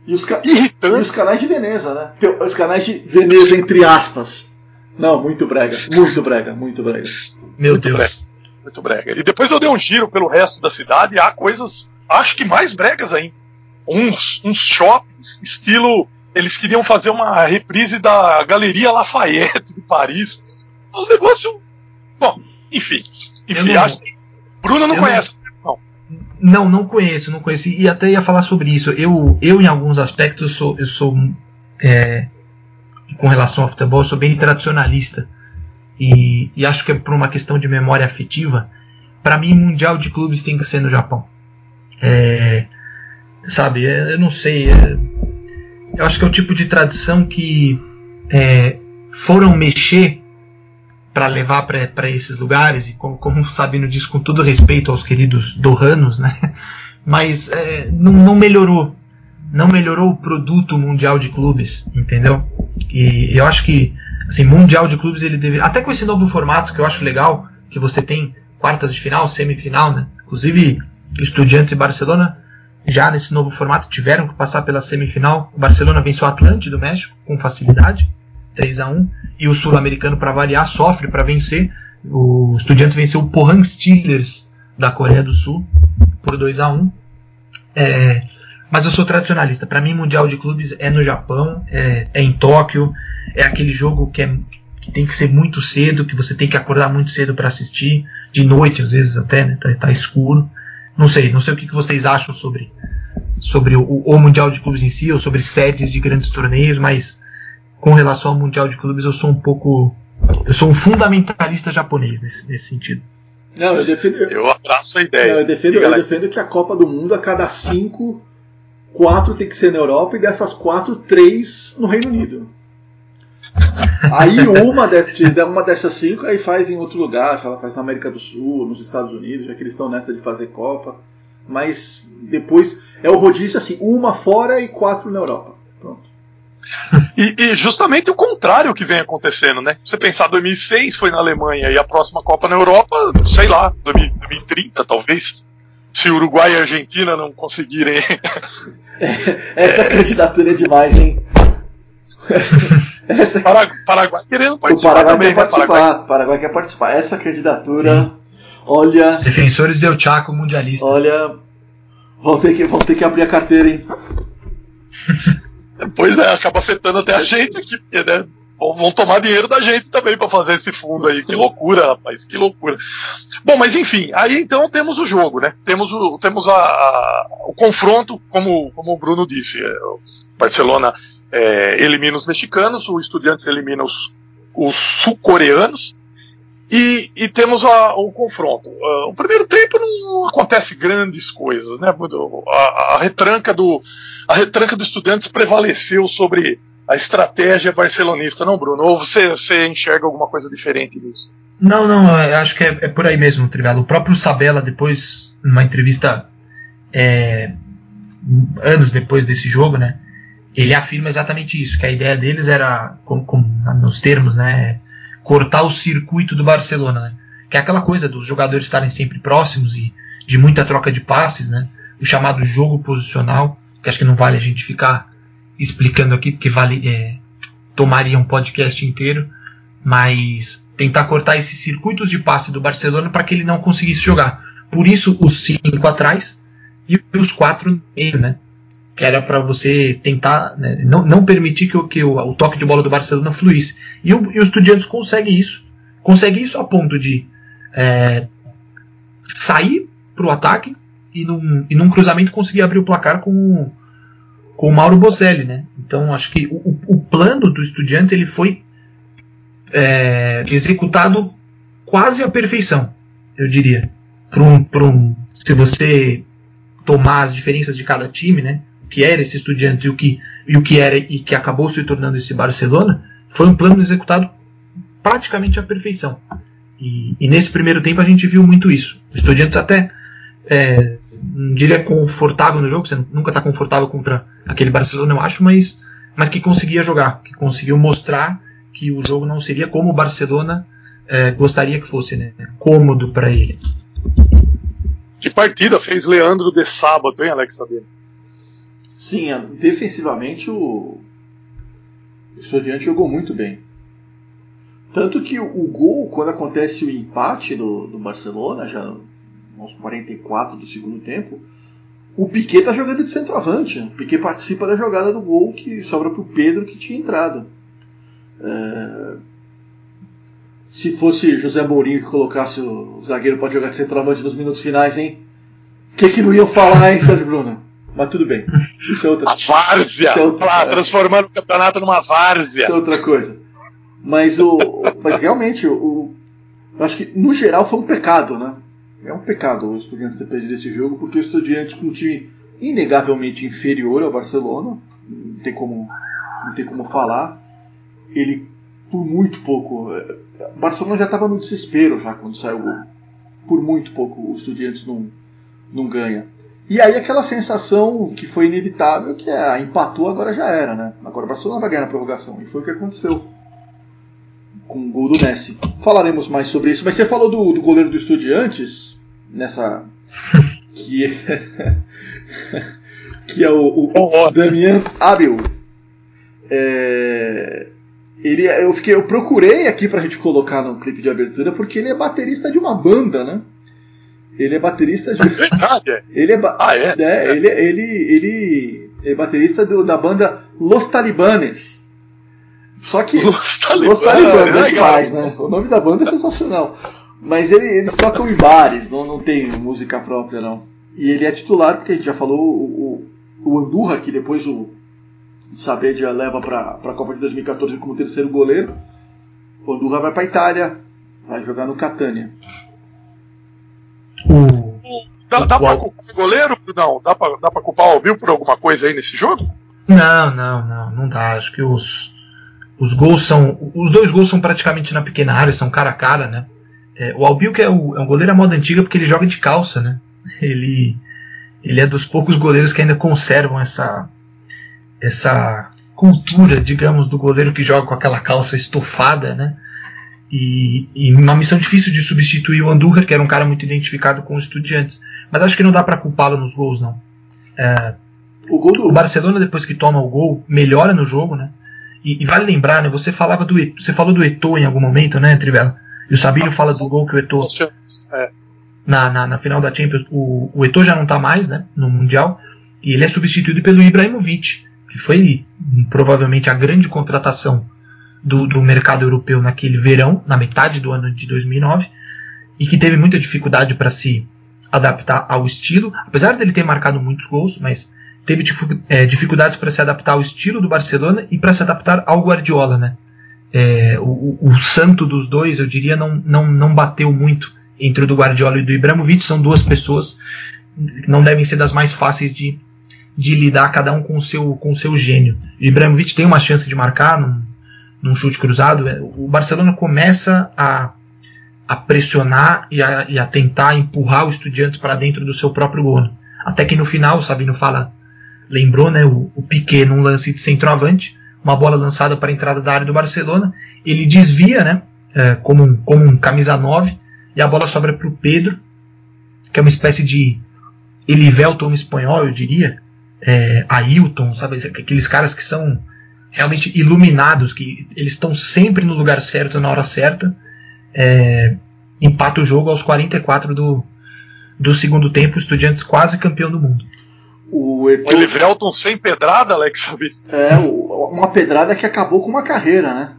e os irritante. E os canais de Veneza, né? Tem os canais de Veneza entre aspas. Não, muito brega, muito brega, muito brega. Meu muito Deus. Brega muito brega. E depois eu dei um giro pelo resto da cidade e há coisas, acho que mais bregas ainda. Uns, uns shoppings, estilo. Eles queriam fazer uma reprise da Galeria Lafayette de Paris. Um negócio. Bom, enfim. Enfim, acho que. Bruno não conhece. Não. não, não conheço, não conheço. E até ia falar sobre isso. Eu, eu em alguns aspectos, sou, eu sou. É, com relação ao futebol, eu sou bem tradicionalista e, e acho que é por uma questão de memória afetiva, para mim, Mundial de Clubes tem que ser no Japão. É, sabe, é, eu não sei. É, eu acho que é o tipo de tradição que é, foram mexer para levar para esses lugares, e como, como o Sabino diz, com todo respeito aos queridos dohanos, né? [LAUGHS] mas é, não, não, melhorou. Não melhorou o produto mundial de clubes, entendeu? E eu acho que assim, mundial de clubes ele deve, até com esse novo formato que eu acho legal, que você tem quartas de final, semifinal, né? Inclusive, Estudiantes e Barcelona já nesse novo formato tiveram que passar pela semifinal. O Barcelona venceu o Atlante do México com facilidade, 3 a 1 e o sul-americano para variar sofre para vencer. O Estudiantes venceu o Pohang Steelers da Coreia do Sul por 2 a 1. É, mas eu sou tradicionalista. Para mim, Mundial de Clubes é no Japão, é, é em Tóquio, é aquele jogo que, é, que tem que ser muito cedo, que você tem que acordar muito cedo para assistir, de noite às vezes até, né? Tá, tá, escuro. Não sei, não sei o que, que vocês acham sobre, sobre o, o, Mundial de Clubes em si, ou sobre sedes de grandes torneios, mas com relação ao Mundial de Clubes eu sou um pouco. Eu sou um fundamentalista japonês nesse, nesse sentido. Não, eu defendo. Eu abraço a ideia. Não, eu, defendo, eu defendo que a Copa do Mundo, a cada cinco, quatro tem que ser na Europa e dessas quatro, três no Reino Unido. Aí uma, dessas, uma dessas cinco aí faz em outro lugar, faz na América do Sul, nos Estados Unidos, já que eles estão nessa de fazer Copa. Mas depois é o rodízio assim, uma fora e quatro na Europa. Pronto. E, e, justamente o contrário que vem acontecendo, né? Você pensar 2006 foi na Alemanha e a próxima Copa na Europa, sei lá, 2030 talvez, se Uruguai e Argentina não conseguirem. [LAUGHS] Essa candidatura é demais, hein? [LAUGHS] Essa... Paraguai querendo participar. O Paraguai também, quer né? participar. Paraguai... Paraguai quer participar. Essa candidatura, Sim. olha. Defensores del Chaco mundialista. Olha. Vão ter, que, vão ter que abrir a carteira, hein? [LAUGHS] pois é, acaba afetando até a gente aqui, porque, né? Vão tomar dinheiro da gente também para fazer esse fundo aí. Que loucura, rapaz, que loucura. Bom, mas enfim, aí então temos o jogo, né? Temos o, temos a, a o confronto, como, como o Bruno disse. É, o Barcelona é, elimina os mexicanos, o Estudiantes elimina os, os sul-coreanos. E, e, temos a, o confronto. Uh, o primeiro tempo não acontece grandes coisas, né? A, a, retranca do a retranca do Estudiantes prevaleceu sobre a estratégia barcelonista, não, Bruno? Ou você, você enxerga alguma coisa diferente nisso? Não, não, acho que é, é por aí mesmo, Trivelo. O próprio Sabella, depois, numa entrevista é, anos depois desse jogo, né? Ele afirma exatamente isso, que a ideia deles era, como, como nos termos, né? Cortar o circuito do Barcelona, né? Que é aquela coisa dos jogadores estarem sempre próximos e de muita troca de passes, né? O chamado jogo posicional, que acho que não vale a gente ficar explicando aqui, porque vale, é, tomaria um podcast inteiro, mas tentar cortar esses circuitos de passe do Barcelona para que ele não conseguisse jogar. Por isso, os cinco atrás e os quatro no meio, né? Que era para você tentar né, não, não permitir que, o, que o, o, toque de bola do Barcelona fluísse. E o, e o Estudiantes consegue isso. Consegue isso a ponto de é, sair para o ataque e num, e num cruzamento conseguir abrir o placar com com o Mauro Bozelli, né? Então acho que o, o plano do Estudiantes ele foi é, executado quase à perfeição, eu diria. um, um, se você tomar as diferenças de cada time, né? O que era esse Estudiantes e o que, e o que era e que acabou se tornando esse Barcelona, foi um plano executado praticamente à perfeição. E, e nesse primeiro tempo a gente viu muito isso. O Estudiantes até é, não diria confortável no jogo, você nunca está confortável contra aquele Barcelona, eu acho, mas, mas que conseguia jogar, que conseguiu mostrar que o jogo não seria como o Barcelona é, gostaria que fosse, né? Cômodo para ele. Que partida fez Leandro de sábado, hein, Alex Sabino? Sim, defensivamente o, o Estudiante jogou muito bem. Tanto que o, o gol, quando acontece o empate do, do Barcelona, já aos 44 do segundo tempo, o Piquet está jogando de centroavante. O Piquet participa da jogada do gol que sobra para o Pedro que tinha entrado. É... Se fosse José Mourinho que colocasse o zagueiro para jogar de centroavante nos minutos finais, hein? O que, que não iam falar, hein, Sérgio Bruno? Mas tudo bem. Isso é outra A várzea! É outra... Lá, transformando o campeonato numa várzea. Isso é outra coisa. Mas, o, mas realmente, o, eu acho que no geral foi um pecado, né? É um pecado o Estudiantes ter perdido esse jogo, porque o Estudiantes com um time inegavelmente inferior ao Barcelona, não tem como, não tem como falar, ele por muito pouco, o é, Barcelona já estava no desespero já quando saiu o gol, por muito pouco o Estudiantes não, não ganha. E aí aquela sensação que foi inevitável, que é, empatou, agora já era, né? Agora o Barcelona vai ganhar na prorrogação, e foi o que aconteceu com o gol do Messi. Falaremos mais sobre isso. Mas você falou do, do goleiro do Estudiantes, nessa. [LAUGHS] que é, [LAUGHS] que é o, o, o Damian Abel. É, ele, eu, fiquei, eu procurei aqui pra gente colocar no clipe de abertura porque ele é baterista de uma banda, né? Ele é baterista de. Verdade. Ele é, ba... ah, é? é, Ele, ele, ele é baterista do, da banda Los Talibanes. Só que. Los Talibanes, Los Talibanes é demais, né? O nome da banda é sensacional. Mas ele, eles tocam em bares, não, não tem música própria, não. E ele é titular, porque a gente já falou, o, o, o Andurra, que depois o Sabedia leva para a Copa de 2014 como terceiro goleiro. O Andurra vai para Itália, vai jogar no Catania. Dá, dá para culpar o goleiro? Não, dá para dá pra culpar o Bill por alguma coisa aí nesse jogo? Não, não, não, não dá. Acho que os, os gols são. Os dois gols são praticamente na pequena área, são cara a cara, né? É, o Albiol é, o, é um goleiro à moda antiga porque ele joga de calça, né? Ele, ele é dos poucos goleiros que ainda conservam essa, essa cultura, digamos, do goleiro que joga com aquela calça estofada, né? E, e uma missão difícil de substituir o Andújar, que era um cara muito identificado com os estudiantes. Mas acho que não dá para culpá-lo nos gols, não. É, o, do... o Barcelona, depois que toma o gol, melhora no jogo, né? E, e, vale lembrar, né? Você falava do você falou do Eto'o em algum momento, né, Trivela? E o Sabino ah, fala do gol que o Eto'o é. na, na, na, final da Champions, o, o Eto'o já não está mais, né, no mundial, e ele é substituído pelo Ibrahimovic, que foi provavelmente a grande contratação do, do mercado europeu naquele verão, na metade do ano de 2009, e que teve muita dificuldade para se adaptar ao estilo, apesar dele ter marcado muitos gols, mas teve é, dificuldades para se adaptar ao estilo do Barcelona e para se adaptar ao Guardiola, né? É, o, o, santo dos dois, eu diria, não, não, não bateu muito entre o do Guardiola e do Ibrahimovic. São duas pessoas que não devem ser das mais fáceis de, de lidar, cada um com o seu, com o seu gênio. O Ibrahimovic tem uma chance de marcar num, num chute cruzado. É, o Barcelona começa a, a pressionar e a, e a tentar empurrar o Estudiantes para dentro do seu próprio gol. Até que no final, o Sabino fala, lembrou né, o, o Piquet num lance de centroavante uma bola lançada para a entrada da área do Barcelona, ele desvia, né, é, como, um, como um camisa 9, e a bola sobra para o Pedro, que é uma espécie de Elivelton espanhol, eu diria, é, Ailton, sabe, aqueles caras que são realmente iluminados, que eles estão sempre no lugar certo, na hora certa, é, empata o jogo aos 44 do, do segundo tempo, Estudiantes quase campeão do mundo. O, Eto... o Elivelton sem pedrada, Alex, sabe? É, uma pedrada que acabou com uma carreira, né?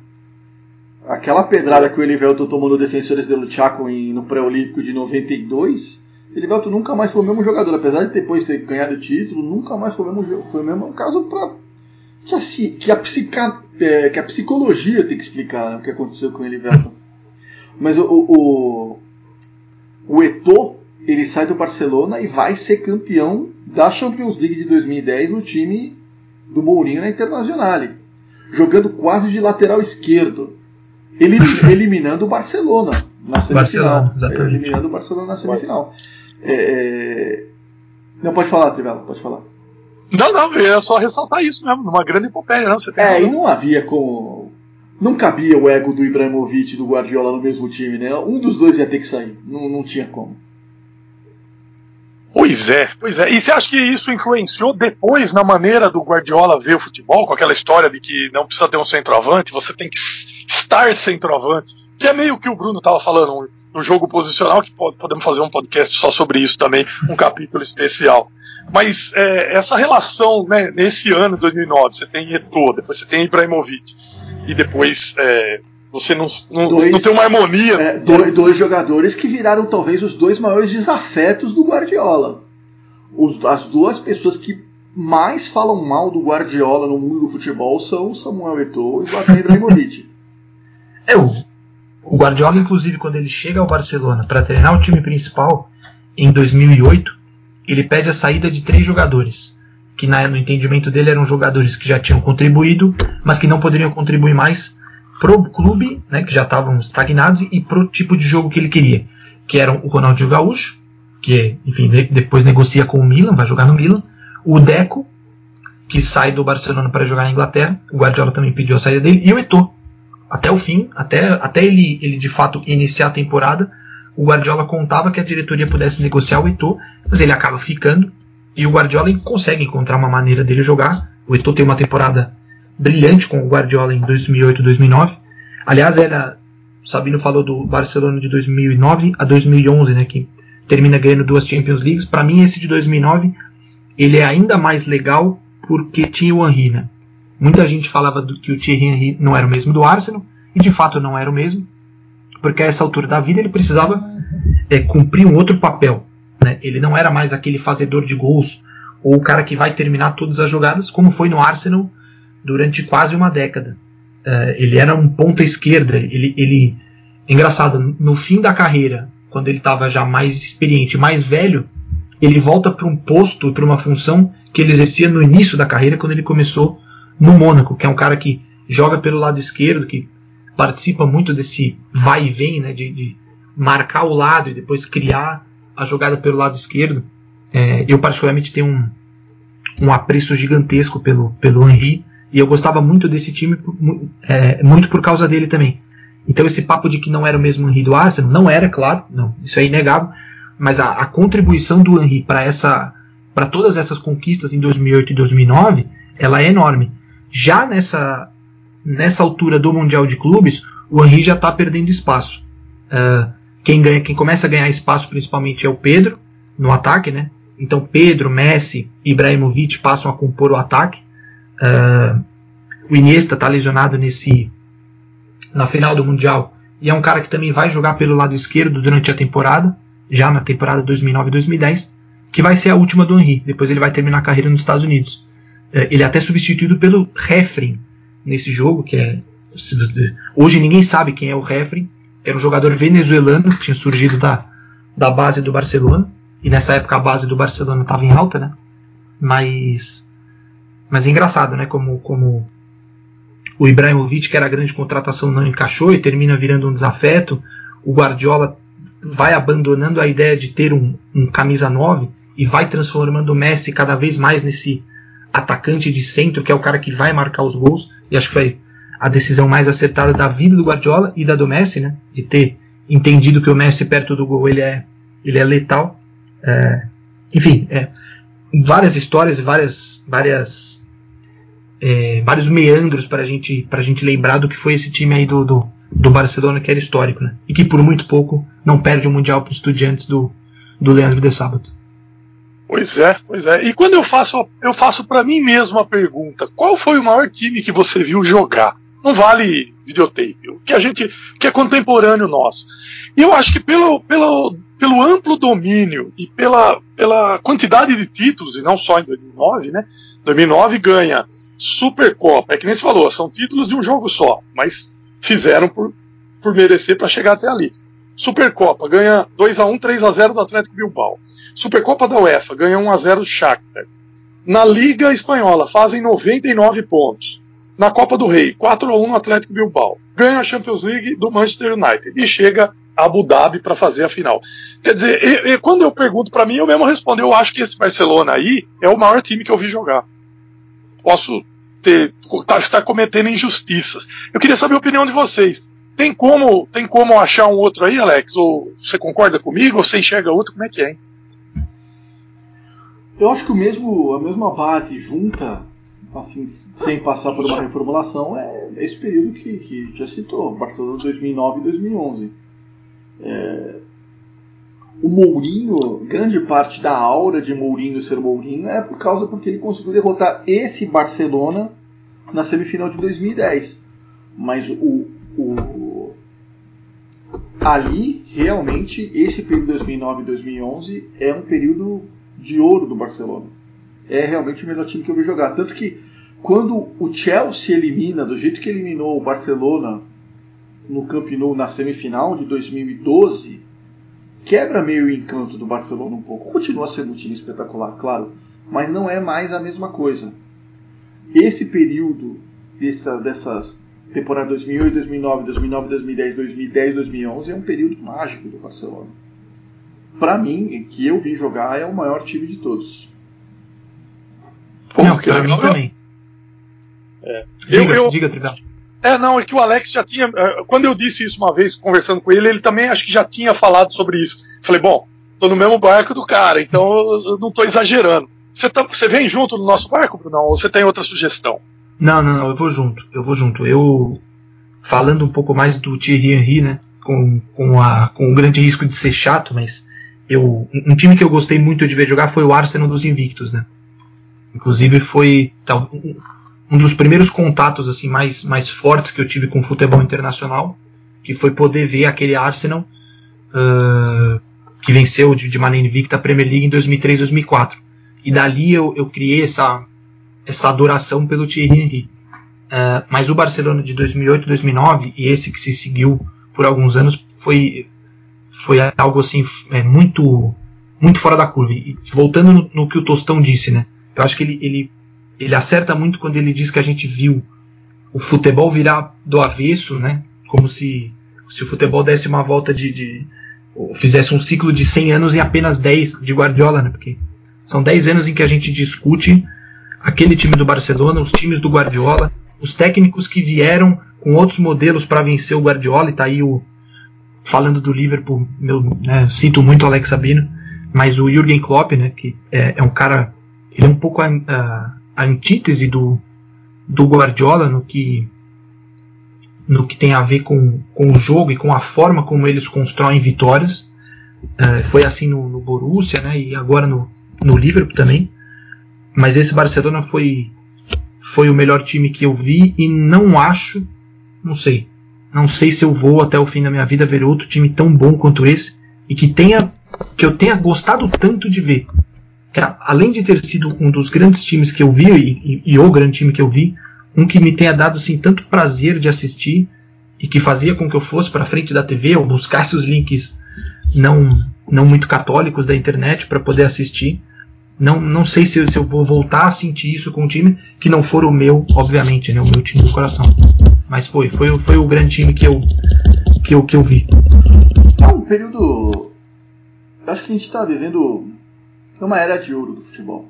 Aquela pedrada que o Elivelton tomou no Defensores del Chaco em, no pré-olímpico de 92, Elivelton nunca mais foi o mesmo jogador, apesar de depois ter ganhado o título, nunca mais foi o mesmo foi o mesmo caso para que a, que, a psica, é, que a psicologia tem que explicar né, o que aconteceu com o Elivelton. Mas o, o, o ele sai do Barcelona e vai ser campeão da Champions League de 2010 no time do Mourinho na Internazionale, jogando quase de lateral esquerdo, [LAUGHS] eliminando o Barcelona na semifinal. Barcelona, eliminando o Barcelona na semifinal. É, é... Não, pode falar, Trivela, pode falar. Não, não, é só ressaltar isso mesmo, numa grande epopeia, não. Você tem é, e não havia como. Não cabia o ego do Ibrahimovic e do Guardiola no mesmo time, né? Um dos dois ia ter que sair, não, não tinha como. Pois é, pois é. E você acha que isso influenciou depois na maneira do Guardiola ver o futebol, com aquela história de que não precisa ter um centroavante, você tem que estar centroavante? Que é meio que o Bruno estava falando no jogo posicional, que podemos fazer um podcast só sobre isso também, um capítulo especial. Mas é, essa relação, né, nesse ano, 2009, você tem Eto'o, depois você tem Ibrahimovic, e depois é, você não, não, dois, não tem uma harmonia. É, dois, dois, jogadores que viraram talvez os dois maiores desafetos do Guardiola. Os, as duas pessoas que mais falam mal do Guardiola no mundo do futebol são Samuel Eto'o e Zlatan Ibrahimovic. É, o, o Guardiola, inclusive, quando ele chega ao Barcelona para treinar o time principal, em 2008, ele pede a saída de três jogadores, que na, no entendimento dele eram jogadores que já tinham contribuído, mas que não poderiam contribuir mais pro clube, né, que já estavam estagnados, e pro tipo de jogo que ele queria, que eram o Ronaldinho Gaúcho, que, enfim, depois negocia com o Milan, vai jogar no Milan, o Deco, que sai do Barcelona para jogar na Inglaterra, o Guardiola também pediu a saída dele, e o Eto'o. Até o fim, até, até ele, ele de fato iniciar a temporada, o Guardiola contava que a diretoria pudesse negociar o Eto'o, mas ele acaba ficando, e o Guardiola consegue encontrar uma maneira dele jogar. O Eto'o tem uma temporada brilhante com o Guardiola em 2008, 2009. Aliás, era o Sabino falou do Barcelona de 2009 a 2011, né, que termina ganhando duas Champions Leagues. Para mim, esse de 2009 ele é ainda mais legal porque tinha o Henry, né? Muita gente falava do, que o Thierry Henry não era o mesmo do Arsenal e de fato não era o mesmo, porque a essa altura da vida ele precisava é, cumprir um outro papel. Né? Ele não era mais aquele fazedor de gols ou o cara que vai terminar todas as jogadas, como foi no Arsenal durante quase uma década. Uh, ele era um ponta esquerda. Ele, ele, engraçado, no fim da carreira, quando ele estava já mais experiente, mais velho, ele volta para um posto, para uma função que ele exercia no início da carreira, quando ele começou no Mônaco, que é um cara que joga pelo lado esquerdo, que participa muito desse vai e vem, né, de, de marcar o lado e depois criar a jogada pelo lado esquerdo. É, eu particularmente tenho um, um apreço gigantesco pelo, pelo Henry. E eu gostava muito desse time, é, muito por causa dele também. Então esse papo de que não era o mesmo Henry do Arsenal, não era, claro, não, isso é inegável, mas a, a contribuição do Henry para essa para todas essas conquistas em 2008 e 2009, ela é enorme. Já nessa nessa altura do Mundial de Clubes, o Henry já está perdendo espaço. Uh, quem, ganha, quem começa a ganhar espaço principalmente é o Pedro, no ataque, né? Então Pedro, Messi Ibrahimovic passam a compor o ataque. Uh, o Iniesta está lesionado nesse, na final do Mundial e é um cara que também vai jogar pelo lado esquerdo durante a temporada, já na temporada 2009 e 2010, que vai ser a última do Henry. Depois ele vai terminar a carreira nos Estados Unidos. É, ele é até substituído pelo Refrin nesse jogo, que é hoje ninguém sabe quem é o Refrin. Era um jogador venezuelano que tinha surgido da, da base do Barcelona e nessa época a base do Barcelona estava em alta, né? Mas mas é engraçado, né? Como como o Ibrahimovic, que era a grande contratação, não encaixou e termina virando um desafeto. O Guardiola vai abandonando a ideia de ter um, um camisa 9 e vai transformando o Messi cada vez mais nesse atacante de centro, que é o cara que vai marcar os gols. E acho que foi a decisão mais acertada da vida do Guardiola e da do Messi, né? De ter entendido que o Messi perto do gol ele é, ele é letal. É, enfim, é, várias histórias, várias, várias é, vários meandros para gente, a gente lembrar do que foi esse time aí do, do, do, Barcelona, que era histórico, né? E que por muito pouco não perde o Mundial para os estudiantes do, do Leandro de Sábado. Pois é, pois é. E quando eu faço, eu faço para mim mesmo a pergunta: qual foi o maior time que você viu jogar? Não vale videotape, o que a gente, que é contemporâneo nosso. E eu acho que pelo, pelo, pelo amplo domínio e pela, pela quantidade de títulos, e não só em 2009, né? 2009 ganha Supercopa, é que nem se falou, são títulos de um jogo só, mas fizeram por, por merecer para chegar até ali. Supercopa ganha 2 a 1 3 a 0 do Atlético Bilbao. Supercopa da UEFA ganha 1 a 0 do Shakhtar. Na Liga Espanhola fazem 99 pontos. Na Copa do Rei, 4 a 1 no Atlético Bilbao. Ganha a Champions League do Manchester United e chega a Abu Dhabi para fazer a final. Quer dizer, e, e, quando eu pergunto para mim, eu mesmo respondo, eu acho que esse Barcelona aí é o maior time que eu vi jogar. Posso ter, tá, estar cometendo injustiças. Eu queria saber a opinião de vocês. Tem como, tem como achar um outro aí, Alex? Ou você concorda comigo? Ou você enxerga outro? Como é que é? Hein? Eu acho que o mesmo, a mesma base junta, assim, sem passar por uma reformulação, é esse período que, que já citou, Barcelona 2009 e 2011. É, o Mourinho, grande parte da aura de Mourinho ser Mourinho é por causa porque ele conseguiu derrotar esse Barcelona na semifinal de 2010. Mas o, o ali realmente esse período 2009 e 2011 é um período de ouro do Barcelona. É realmente o melhor time que eu vi jogar, tanto que quando o Chelsea elimina do jeito que eliminou o Barcelona no Camp Nou na semifinal de 2012, quebra meio o encanto do Barcelona um pouco. Continua sendo um time espetacular, claro, mas não é mais a mesma coisa. Esse período dessa, dessas temporadas 2008, 2009, 2009, 2010, 2010, 2011 é um período mágico do Barcelona. Para mim, que eu vi jogar, é o maior time de todos. Pô, não, pra mim também. É. Diga, eu, eu, diga, é, não, é que o Alex já tinha. É, quando eu disse isso uma vez conversando com ele, ele também acho que já tinha falado sobre isso. Falei, bom, tô no mesmo barco do cara, então eu não tô exagerando. Você, tá, você vem junto no nosso barco, Bruno? Ou você tem outra sugestão? Não, não, não, eu vou junto, eu vou junto. Eu, falando um pouco mais do Thierry Henry, né, com, com, a, com o grande risco de ser chato, mas eu, um time que eu gostei muito de ver jogar foi o Arsenal dos Invictos, né. Inclusive foi um dos primeiros contatos assim mais, mais fortes que eu tive com o futebol internacional, que foi poder ver aquele Arsenal uh, que venceu de, de maneira invicta a Premier League em 2003, 2004. E dali eu, eu criei essa, essa adoração pelo Thierry Henry. Uh, mas o Barcelona de 2008, 2009 e esse que se seguiu por alguns anos foi foi algo assim é, muito muito fora da curva. E voltando no, no que o Tostão disse, né? Eu acho que ele, ele ele acerta muito quando ele diz que a gente viu o futebol virar do avesso, né? Como se, se o futebol desse uma volta de, de fizesse um ciclo de 100 anos em apenas 10 de Guardiola, né? Porque são 10 anos em que a gente discute aquele time do Barcelona, os times do Guardiola, os técnicos que vieram com outros modelos para vencer o Guardiola, e tá aí o falando do Liverpool, meu, né, sinto muito o Alex Sabino, mas o Jürgen Klopp, né, que é, é um cara, ele é um pouco a, a, antítese do, do Guardiola no que no que tem a ver com, com o jogo e com a forma como eles constroem vitórias. Uh, foi assim no, no, Borussia, né? E agora no, no Liverpool também. Mas esse Barcelona foi foi o melhor time que eu vi e não acho, não sei, Não sei se eu vou até o fim da minha vida ver outro time tão bom quanto esse e que tenha que eu tenha gostado tanto de ver. Além de ter sido um dos grandes times que eu vi e, e, e o grande time que eu vi, um que me tenha dado assim tanto prazer de assistir e que fazia com que eu fosse para frente da TV ou buscasse os links não não muito católicos da internet para poder assistir. Não, não sei se, se, eu vou voltar a sentir isso com um time que não for o meu, obviamente, né, o meu time do coração. Mas foi, foi, foi o grande time que eu que eu, que eu vi. É um período. Acho que a gente está vivendo uma era de ouro do futebol.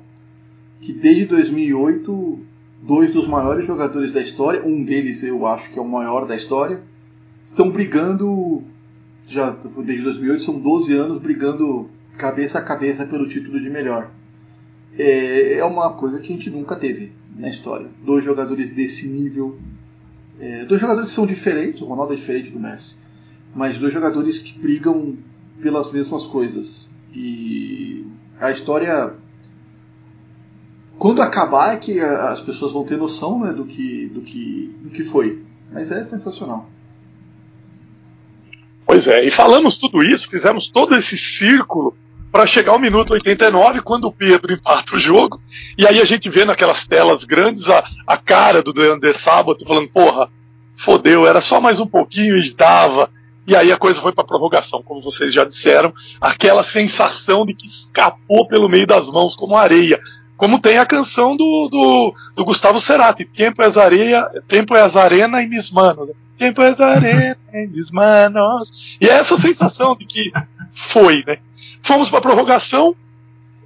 Que desde 2008 dois dos maiores jogadores da história, um deles eu acho que é o maior da história, estão brigando, já desde 2008 são 12 anos brigando cabeça a cabeça pelo título de melhor. É, é uma coisa que a gente nunca teve na história. Dois jogadores desse nível, é, dois jogadores que são diferentes, o Ronaldo é diferente do Messi, mas dois jogadores que brigam pelas mesmas coisas. E a história quando acabar é que as pessoas vão ter noção né, do, que, do, que, do que foi. Mas é sensacional. Pois é, e falamos tudo isso, fizemos todo esse círculo para chegar ao minuto 89, quando o Pedro empata o jogo, e aí a gente vê naquelas telas grandes a, a cara do Deandre Sábato falando, porra, fodeu, era só mais um pouquinho e dava. E aí a coisa foi para prorrogação, como vocês já disseram, aquela sensação de que escapou pelo meio das mãos como areia. Como tem a canção do, do, do Gustavo Cerati, Tempo é areia, Tempo é arena em mis manos. Tempo é arena em mis manos. E é essa sensação de que foi, né? Fomos para prorrogação.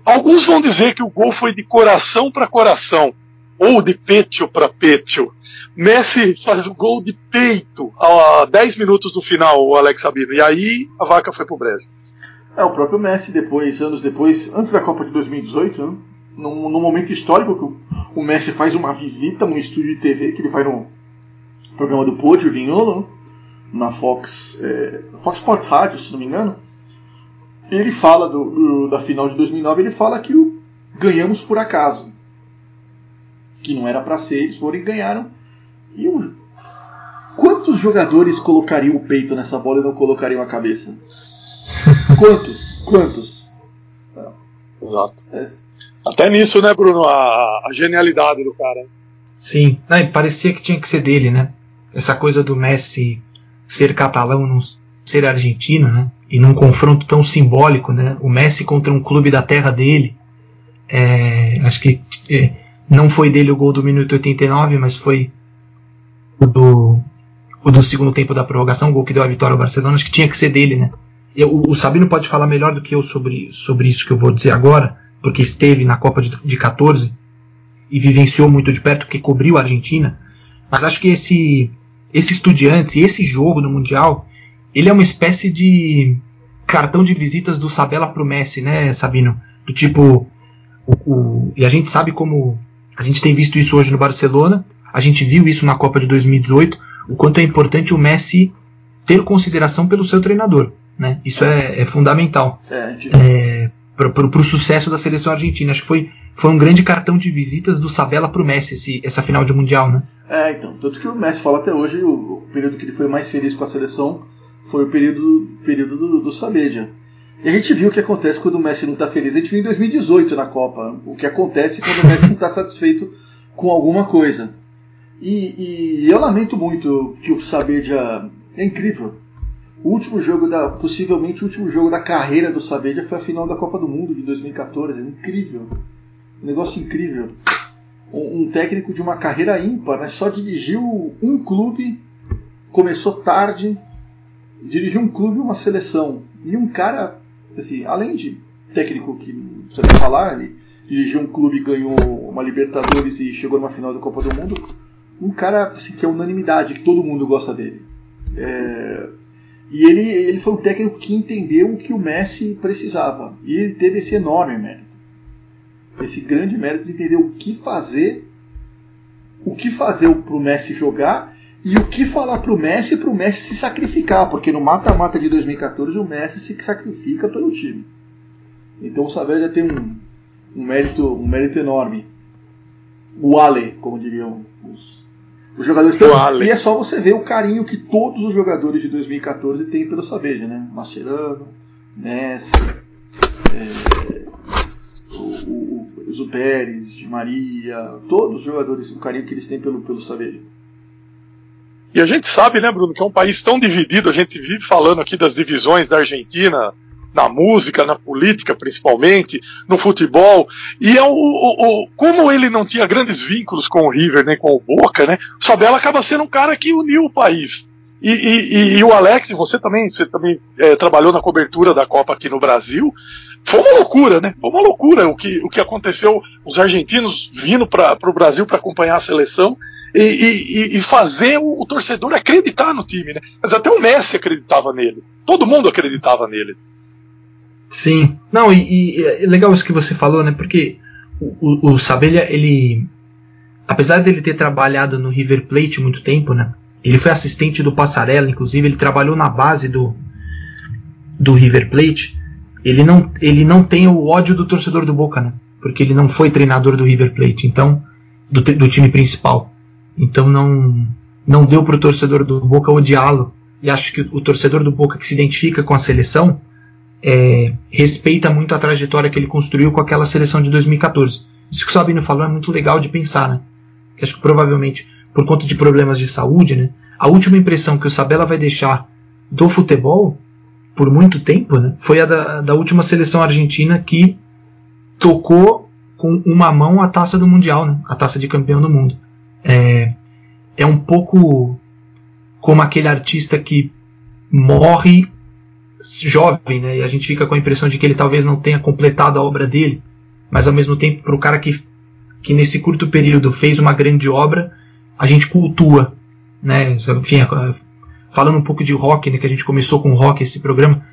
Alguns vão dizer que o gol foi de coração para coração, ou de pecho para pecho. Messi faz o gol de peito a 10 minutos do final, o Alex Sabino. E aí a vaca foi pro brejo. É, o próprio Messi, depois, anos depois, antes da Copa de 2018, né? num, num momento histórico que o, Messi faz uma visita a um estúdio de TV, que ele vai no programa do Podio Vinholo, na Fox, é, Fox Sports Radio, se não me engano. Ele fala do, do, da final de 2009, ele fala que o, ganhamos por acaso. Que não era para ser, eles foram e ganharam. E o, quantos jogadores colocariam o peito nessa bola e não colocariam a cabeça? [LAUGHS] Quantos? Quantos? Exato. É, até nisso, né, Bruno? A, a genialidade do cara. Sim, não, parecia que tinha que ser dele, né? Essa coisa do Messi ser catalão, não ser argentino, né? E num confronto tão simbólico, né? O Messi contra um clube da terra dele. É, acho que é, não foi dele o gol do minuto 89, mas foi o do, o do segundo tempo da prorrogação, o gol que deu a vitória ao Barcelona. Acho que tinha que ser dele, né? Eu, o Sabino pode falar melhor do que eu sobre, sobre isso que eu vou dizer agora, porque esteve na Copa de, de 14 e vivenciou muito de perto, porque cobriu a Argentina. Mas acho que esse, esse Estudiantes e esse jogo no Mundial, ele é uma espécie de cartão de visitas do Sabella pro Messi, né, Sabino? Do tipo, o, o, e a gente sabe como a gente tem visto isso hoje no Barcelona, a gente viu isso na Copa de 2018, o quanto é importante o Messi ter consideração pelo seu treinador, né? Isso é, é fundamental. É, é, para o sucesso da seleção argentina. Acho que foi, foi um grande cartão de visitas do Sabella para o Messi esse, essa final de Mundial, né? É, então. Tanto que o Messi fala até hoje, o, o período que ele foi mais feliz com a seleção foi o período, período do, do Sabedia. E a gente viu o que acontece quando o Messi não está feliz. A gente viu em 2018 na Copa o que acontece quando o Messi não está satisfeito com alguma coisa. E, e eu lamento muito que o Sabedia é incrível. O último jogo da. Possivelmente o último jogo da carreira do Sabedia foi a final da Copa do Mundo de 2014. Incrível. Um negócio incrível. Um, um técnico de uma carreira ímpar, né? Só dirigiu um clube, começou tarde, dirigiu um clube e uma seleção. E um cara, assim, além de técnico que você vai falar, ele dirigiu um clube, ganhou uma Libertadores e chegou numa final da Copa do Mundo. Um cara assim, que é unanimidade, que todo mundo gosta dele. É, e ele, ele foi um técnico que entendeu o que o Messi precisava. E ele teve esse enorme mérito. Esse grande mérito de entender o que fazer, o que fazer para o Messi jogar e o que falar para o Messi para o Messi se sacrificar. Porque no mata-mata de 2014 o Messi se sacrifica pelo time. Então o Saavedra tem um, um, mérito, um mérito enorme. O Ale, como diriam os, Os jogadores estão. E é só você ver o carinho que todos os jogadores de 2014 têm pelo Sabeja, né? Mascherano, Messi, é, o, o, Zuperes, Di Maria, todos os jogadores, o carinho que eles têm pelo, pelo Sabeja. E a gente sabe, né, Bruno, que é um país tão dividido, a gente vive falando aqui das divisões da Argentina, na música, na política principalmente, no futebol. E é o, o, o, como ele não tinha grandes vínculos com o River nem com o Boca, né? O Sabella acaba sendo um cara que uniu o país. E, e, e o Alex, você também, você também é, trabalhou na cobertura da Copa aqui no Brasil. Foi uma loucura, né? Foi uma loucura o que, o que aconteceu. Os argentinos vindo para o Brasil para acompanhar a seleção e, e, e fazer o, o, torcedor acreditar no time, né? Mas até o Messi acreditava nele. Todo mundo acreditava nele. Sim. Não, e, e é legal isso que você falou, né? Porque o, o, o Sabelha, ele. Apesar dele ter trabalhado no River Plate muito tempo, né? Ele foi assistente do Passarella, inclusive, ele trabalhou na base do, do River Plate. Ele não, ele não tem o ódio do torcedor do Boca, né? Porque ele não foi treinador do River Plate, então. Do, do time principal. Então não, não deu para o torcedor do Boca odiá-lo. E acho que o torcedor do Boca que se identifica com a seleção é, respeita muito a trajetória que ele construiu com aquela seleção de 2014. Isso que o Sabino falou é muito legal de pensar, né? Acho que provavelmente, por conta de problemas de saúde, né? A última impressão que o Sabella vai deixar do futebol, por muito tempo, né? Foi a da, da última seleção argentina que tocou com uma mão a taça do Mundial, né? A taça de campeão do mundo. É, é um pouco como aquele artista que morre jovem, né? E a gente fica com a impressão de que ele talvez não tenha completado a obra dele, mas ao mesmo tempo para o cara que, que nesse curto período fez uma grande obra, a gente cultua, né? Enfim, falando um pouco de rock, né? Que a gente começou com rock esse programa,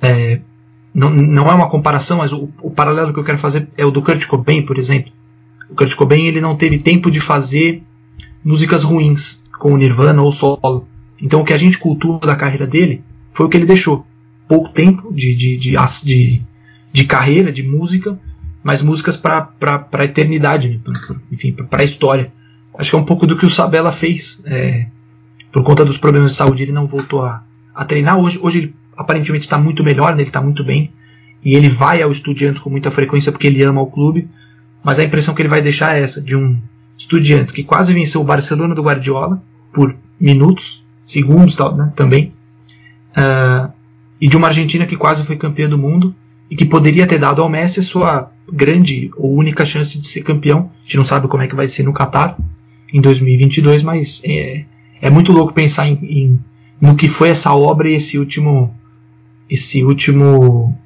é, não, não é uma comparação, mas o, o, paralelo que eu quero fazer é o do Kurt Cobain, por exemplo. O Kurt Cobain ele não teve tempo de fazer músicas ruins com o Nirvana ou solo. Então o que a gente cultua da carreira dele foi o que ele deixou pouco tempo de, de, de, de, de carreira, de música, mas músicas para a eternidade, né? enfim, para a história. Acho que é um pouco do que o Sabella fez. É, por conta dos problemas de saúde, ele não voltou a, a treinar. Hoje, hoje ele aparentemente está muito melhor, né? ele está muito bem. E ele vai ao Estudiantes com muita frequência porque ele ama o clube. Mas a impressão que ele vai deixar é essa: de um Estudiantes que quase venceu o Barcelona do Guardiola por minutos, segundos tal, né, também. Uh, e de uma Argentina que quase foi campeã do mundo e que poderia ter dado ao Messi a sua grande ou única chance de ser campeão. A gente não sabe como é que vai ser no Qatar em 2022, mas é, é muito louco pensar em, em, no que foi essa obra e esse último esse último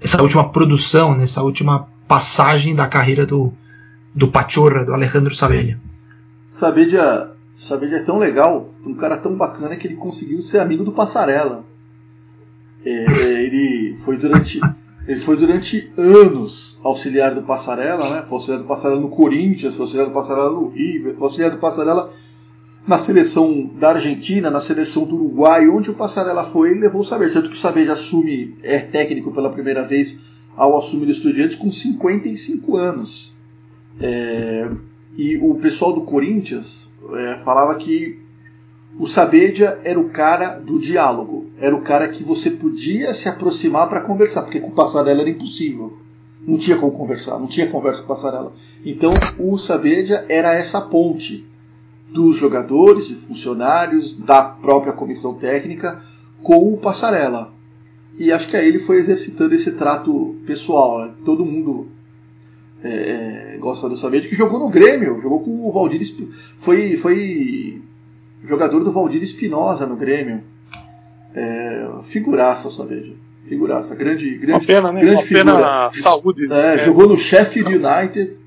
essa última produção, nessa última passagem da carreira do do Pachorra, do Alejandro Sabella. Sabella, Sabella é tão legal, um cara tão bacana que ele conseguiu ser amigo do Passarela. É, ele foi durante ele foi durante anos auxiliar do Passarela, né? Foi auxiliar do Passarela no Corinthians, foi auxiliar do Passarela no River, foi auxiliar do Passarela na seleção da Argentina, na seleção do Uruguai, onde o Passarela foi, ele levou o Saber. Tanto que o Saber assume, é técnico pela primeira vez ao assumir o Estudiantes com 55 anos. É, e o pessoal do Corinthians é, falava que o Sabedia era o cara do diálogo, era o cara que você podia se aproximar para conversar, porque com o Passarela era impossível. Não tinha como conversar, não tinha conversa com o Passarela. Então o Sabedia era essa ponte dos jogadores, de funcionários, da própria comissão técnica com o Passarela. E acho que aí ele foi exercitando esse trato pessoal. Né? Todo mundo é, é gosta do Sabedia, que jogou no Grêmio, jogou com o Valdir. Foi, foi jogador do Valdir Espinosa no Grêmio. É, figuraça, Saveja. Figuraça. Grande, grande, Uma pena, né? grande Uma figura. pena saúde. É, é. Jogou no Sheffield United.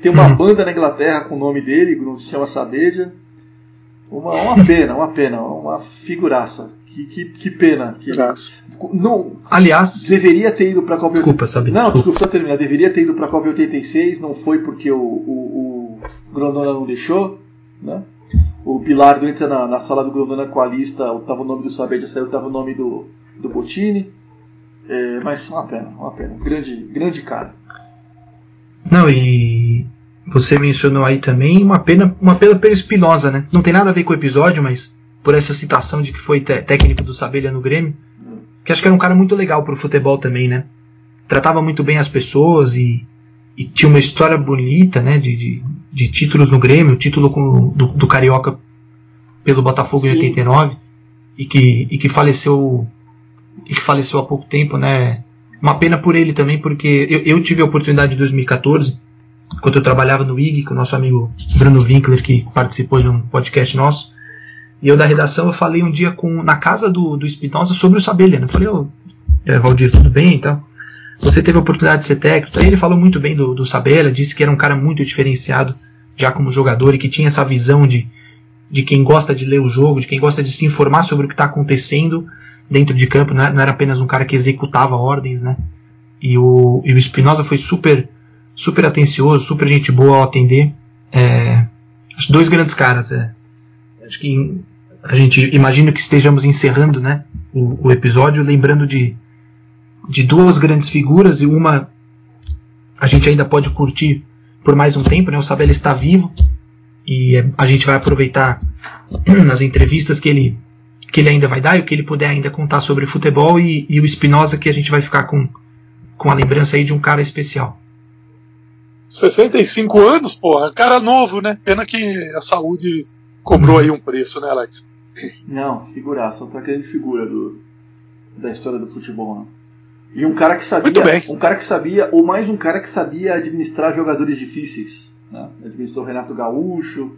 Tem uma banda na Inglaterra com o nome dele, que se chama Sabeja. Uma, uma pena, uma pena. Uma figuraça. Que, que, que pena. Que, Graça. não, Aliás, deveria ter ido para a Copa Desculpa, Sabe. Não, Desculpa. só terminar. Deveria ter ido para a Copa 86, não foi porque o, o, o Grondona não deixou, né? O Bilardo entra na, na sala do Grondona com a lista, tava o nome do Saber de saiu, tava o nome do, do Bottini. É, mas uma pena, uma pena. Grande, grande cara. Não, e você mencionou aí também, uma pena, uma pena pelo Espinosa, né? Não tem nada a ver com o episódio, mas por essa citação de que foi técnico do Sabelha no Grêmio, que acho que era um cara muito legal pro futebol também, né? Tratava muito bem as pessoas e, e tinha uma história bonita, né? De, de, de títulos no Grêmio, título com, do, do Carioca pelo Botafogo Sim. em 89 e que, e que faleceu e que faleceu há pouco tempo, né? Uma pena por ele também, porque eu, eu tive a oportunidade em 2014 quando eu trabalhava no IG, com o nosso amigo Bruno Winkler, que participou de um podcast nosso, e eu da redação eu falei um dia com na casa do, do Espinosa sobre o Sabelha. Né? Eu falei, ô, oh, é, Valdir, tudo bem então? Você teve a oportunidade de ser técnico. Aí ele falou muito bem do, do Sabella, disse que era um cara muito diferenciado já como jogador e que tinha essa visão de, de quem gosta de ler o jogo, de quem gosta de se informar sobre o que está acontecendo dentro de campo. Não era apenas um cara que executava ordens, né? E o, e o Espinosa foi super super atencioso, super gente boa ao atender. É, dois grandes caras. É. Acho que a gente imagina que estejamos encerrando né, o, o, episódio, lembrando de, de duas grandes figuras e uma a gente ainda pode curtir por mais um tempo. Né, o Sabella está vivo e é, a gente vai aproveitar [CLEARS THROAT] nas entrevistas que ele, que ele ainda vai dar e o que ele puder ainda contar sobre futebol e, e o Espinosa que a gente vai ficar com, com a lembrança aí de um cara especial. 65 anos, porra, cara novo, né? Pena que a saúde cobrou aí um preço, né, Alex? Não, figuraça, outra grande figura do, da história do futebol, né? E um cara que sabia, Muito bem. um cara que sabia, ou mais um cara que sabia administrar jogadores difíceis, né? Administrou Renato Gaúcho,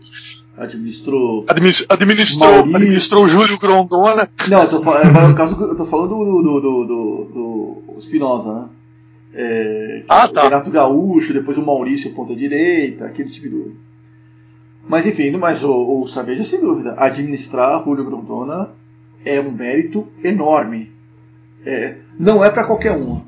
administrou Administ administrou, administrou o Júlio Grondona. Não, eu tô, no caso, eu tô falando do, do, do, do, do Spinoza, né? É, ah, tá. Renato Gaúcho, depois o Maurício ponta direita, aquele tipo de. Mas enfim, mas o, o Sabeja sem dúvida, administrar Julio Grondona é um mérito enorme. É, não é para qualquer um.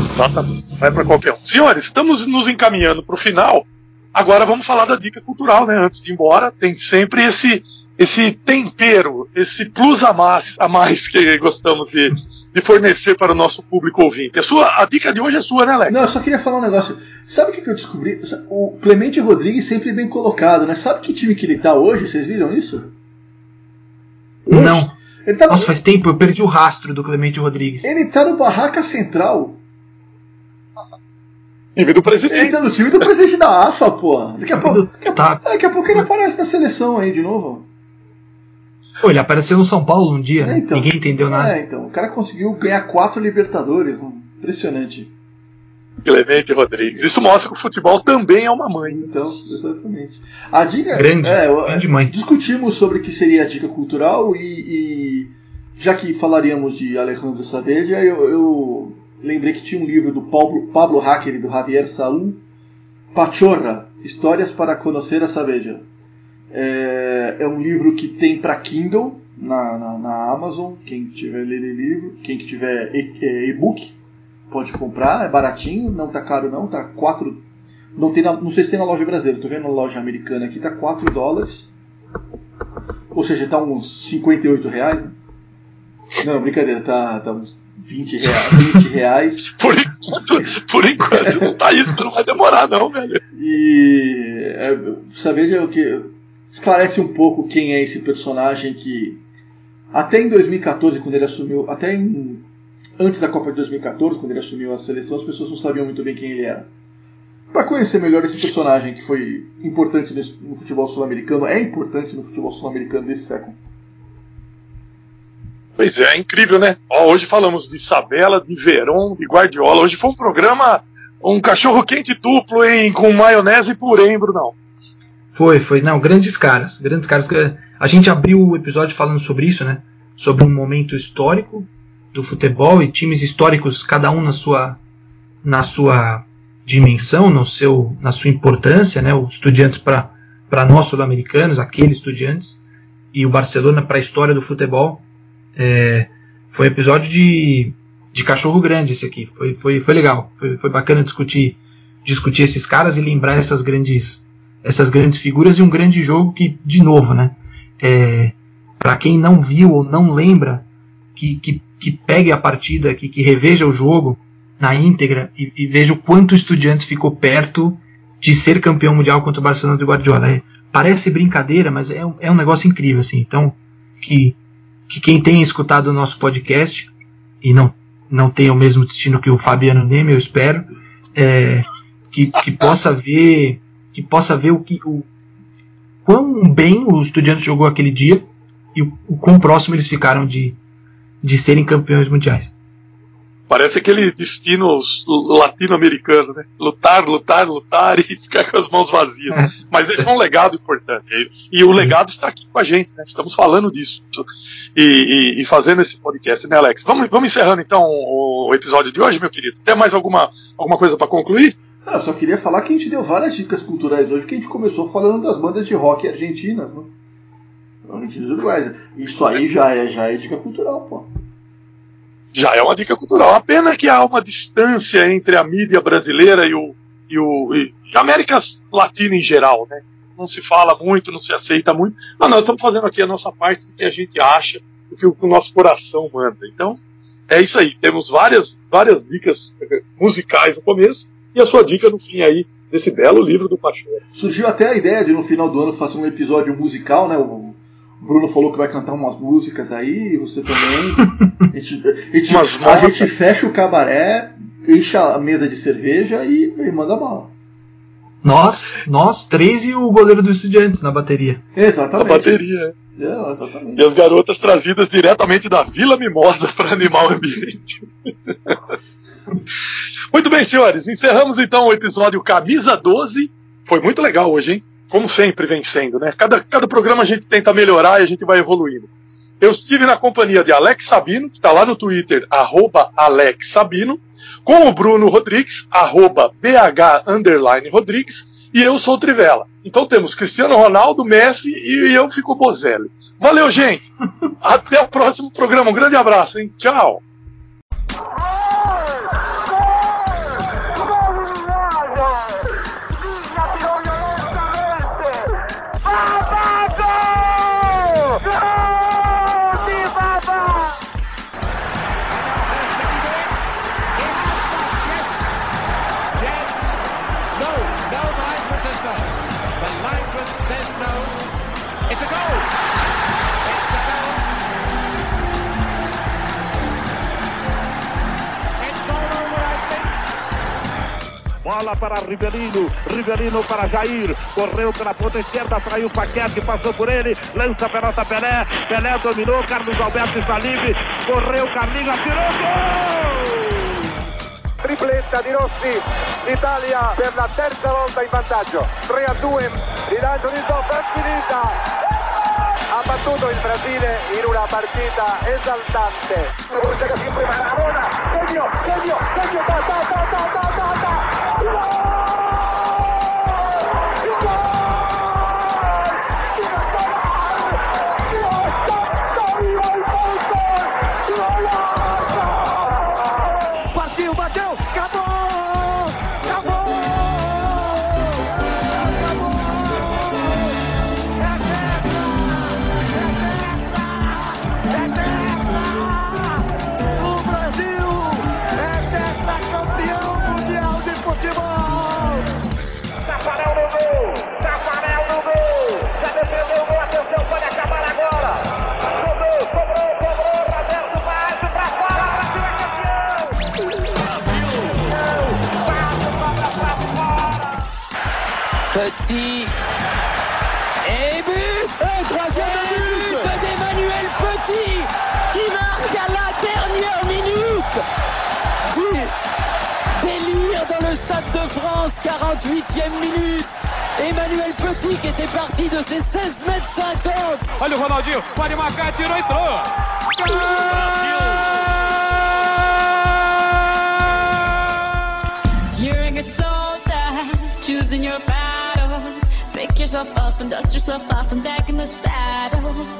Exatamente, não é para qualquer um. Senhores, estamos nos encaminhando para o final. Agora vamos falar da dica cultural, né? Antes de ir embora, tem sempre esse esse tempero, esse plus a mais, a mais que gostamos de, de fornecer para o nosso público ouvinte. A, sua, a dica de hoje é sua, né, Alex? Não, eu só queria falar um negócio. Sabe o que, que eu descobri? O Clemente Rodrigues sempre bem colocado, né? Sabe que time que ele tá hoje? Vocês viram isso? Hoje? Não. Ele tá Nossa, faz tempo, eu perdi o rastro do Clemente Rodrigues. Ele tá no Barraca Central. Time do presidente. Ele tá no time do presidente da AFA, pô. Daqui a, pouco, daqui, a, tá. daqui a pouco ele aparece na seleção aí de novo. Pô, ele apareceu no São Paulo um dia, é, então, ninguém entendeu nada. É, então, o cara conseguiu ganhar quatro Libertadores, impressionante. Clemente Rodrigues. Isso mostra que o futebol também é uma mãe. Então, exatamente. A dica. Grande, é, grande mãe. Discutimos sobre o que seria a dica cultural e, e já que falaríamos de Alejandro Saavedra, eu, eu, lembrei que tinha um livro do Pablo, Pablo Hacker e do Javier Salum, Pachorra, Histórias para Conhecer a Saavedra. É, é um livro que tem para Kindle na, na, na, Amazon. Quem tiver ler livro, quem tiver é, e-book pode comprar, é baratinho, não tá caro não, tá 4 não tem na, não sei se tem na loja brasileira, tô vendo na loja americana aqui, tá 4 dólares. Ou seja, tá uns 58 reais, né? Não, brincadeira, tá, tá uns 20 reais. 20 reais. [LAUGHS] por enquanto, por enquanto não tá isso, não vai demorar não, velho. E é, saber o que esclarece um pouco quem é esse personagem que até em 2014, quando ele assumiu, até em, antes da Copa de 2014, quando ele assumiu a seleção, as pessoas não sabiam muito bem quem ele era. Para conhecer melhor esse personagem que foi importante no futebol sul-americano, é importante no futebol sul-americano desse século. Pois é, é incrível, né? Ó, hoje falamos de Sabela, de Verón, de Guardiola. Hoje foi um programa, um cachorro quente duplo hein, com maionese e purê, hein, Brunão? Foi, foi. Não, grandes caras. Grandes caras. A gente abriu o episódio falando sobre isso, né? Sobre um momento histórico do futebol e times históricos, cada um na sua, na sua dimensão, no seu, na sua importância, né? Os estudiantes para nós sul-americanos, aqueles estudiantes, e o Barcelona para a história do futebol. É, foi um episódio de, de cachorro grande esse aqui. Foi, foi, foi legal. Foi, foi bacana discutir, discutir esses caras e lembrar essas grandes essas grandes figuras e um grande jogo que, de novo, né? É, para quem não viu ou não lembra, que, que, que pegue a partida, que, que reveja o jogo na íntegra e, e veja o quanto o Estudiantes ficou perto de ser campeão mundial contra o Barcelona do Guardiola. É, parece brincadeira, mas é, é um negócio incrível, assim. Então, que, que quem tem escutado o nosso podcast e não, não tem o mesmo destino que o Fabiano Neme, eu espero, é, que, que possa ver que possa ver o que o quão bem o Estudiantes jogou aquele dia e o, o quão próximo eles ficaram de, de serem campeões mundiais. Parece aquele destino latino-americano, né? Lutar, lutar, lutar [LAUGHS] e ficar com as mãos vazias. É. Mas esse é um legado importante. E o legado está aqui com a gente, né? Estamos falando disso. E, e, e fazendo esse podcast, né, Alex? Vamos, vamos encerrando então o, o episódio de hoje, meu querido. Tem mais alguma, alguma coisa para concluir? Ah, eu só queria falar que a gente deu várias dicas culturais hoje, que a gente começou falando das bandas de rock argentinas, né? Argentinas uruguaias. Isso aí já é, já é dica cultural, pô já é uma dica cultural. A pena que há uma distância entre a mídia brasileira e o e, o, e a América Latina em geral, né? Não se fala muito, não se aceita muito. Mas nós estamos fazendo aqui a nossa parte do que a gente acha, do que o, o nosso coração manda. Então, é isso aí. Temos várias, várias dicas eh, musicais no começo e a sua dica no fim aí desse belo livro do Pachorra. Surgiu até a ideia de no final do ano fazer um episódio musical, né? O Bruno falou que vai cantar umas músicas aí, você também. [LAUGHS] a gente, a gente, a gente fecha o cabaré, enche a mesa de cerveja e, e manda bala. Nós, nós três e o goleiro do Estudiantes na bateria. Exatamente. Na bateria. É, exatamente. E as garotas trazidas diretamente da Vila Mimosa [LAUGHS] para animar o ambiente. [LAUGHS] muito bem, senhores. Encerramos então o episódio Camisa 12. Foi muito legal hoje, hein? Como sempre, vencendo, né? Cada, cada programa a gente tenta melhorar e a gente vai evoluindo. Eu estive na companhia de Alex Sabino, que está lá no Twitter, arroba Alex Sabino, com o Bruno Rodrigues, arroba BH Rodrigues, e eu sou o Trivela. Então temos Cristiano Ronaldo, Messi e eu fico Bozelli. Valeu, gente! [LAUGHS] Até o próximo programa. Um grande abraço, hein? Tchau! Bola para Rivelino, Rivelino para Jair, correu pela ponta esquerda, traiu Paquete, passou por ele, lança a pelota Pelé, Pelé dominou, Carlos Alberto está livre, correu, Carlinhos, atirou, gol! tripletta di Rossi, l'Italia per la terza volta in vantaggio, 3 a 2, rilancio di Zopper finita, ha battuto il Brasile in una partita esaltante. Segno, segno, segno, ta, ta, ta, ta, ta, ta, ta. Petit. Et but Et troisième but d'Emmanuel Petit qui marque à la dernière minute du délire dans le Stade de France, 48e minute. Emmanuel Petit qui était parti de ses 16 mètres 50. Olha o Ronaldinho, pode marcar, tirou, entrou. You're a good soldier, choosing your path. Yourself up and dust yourself off and back in the saddle.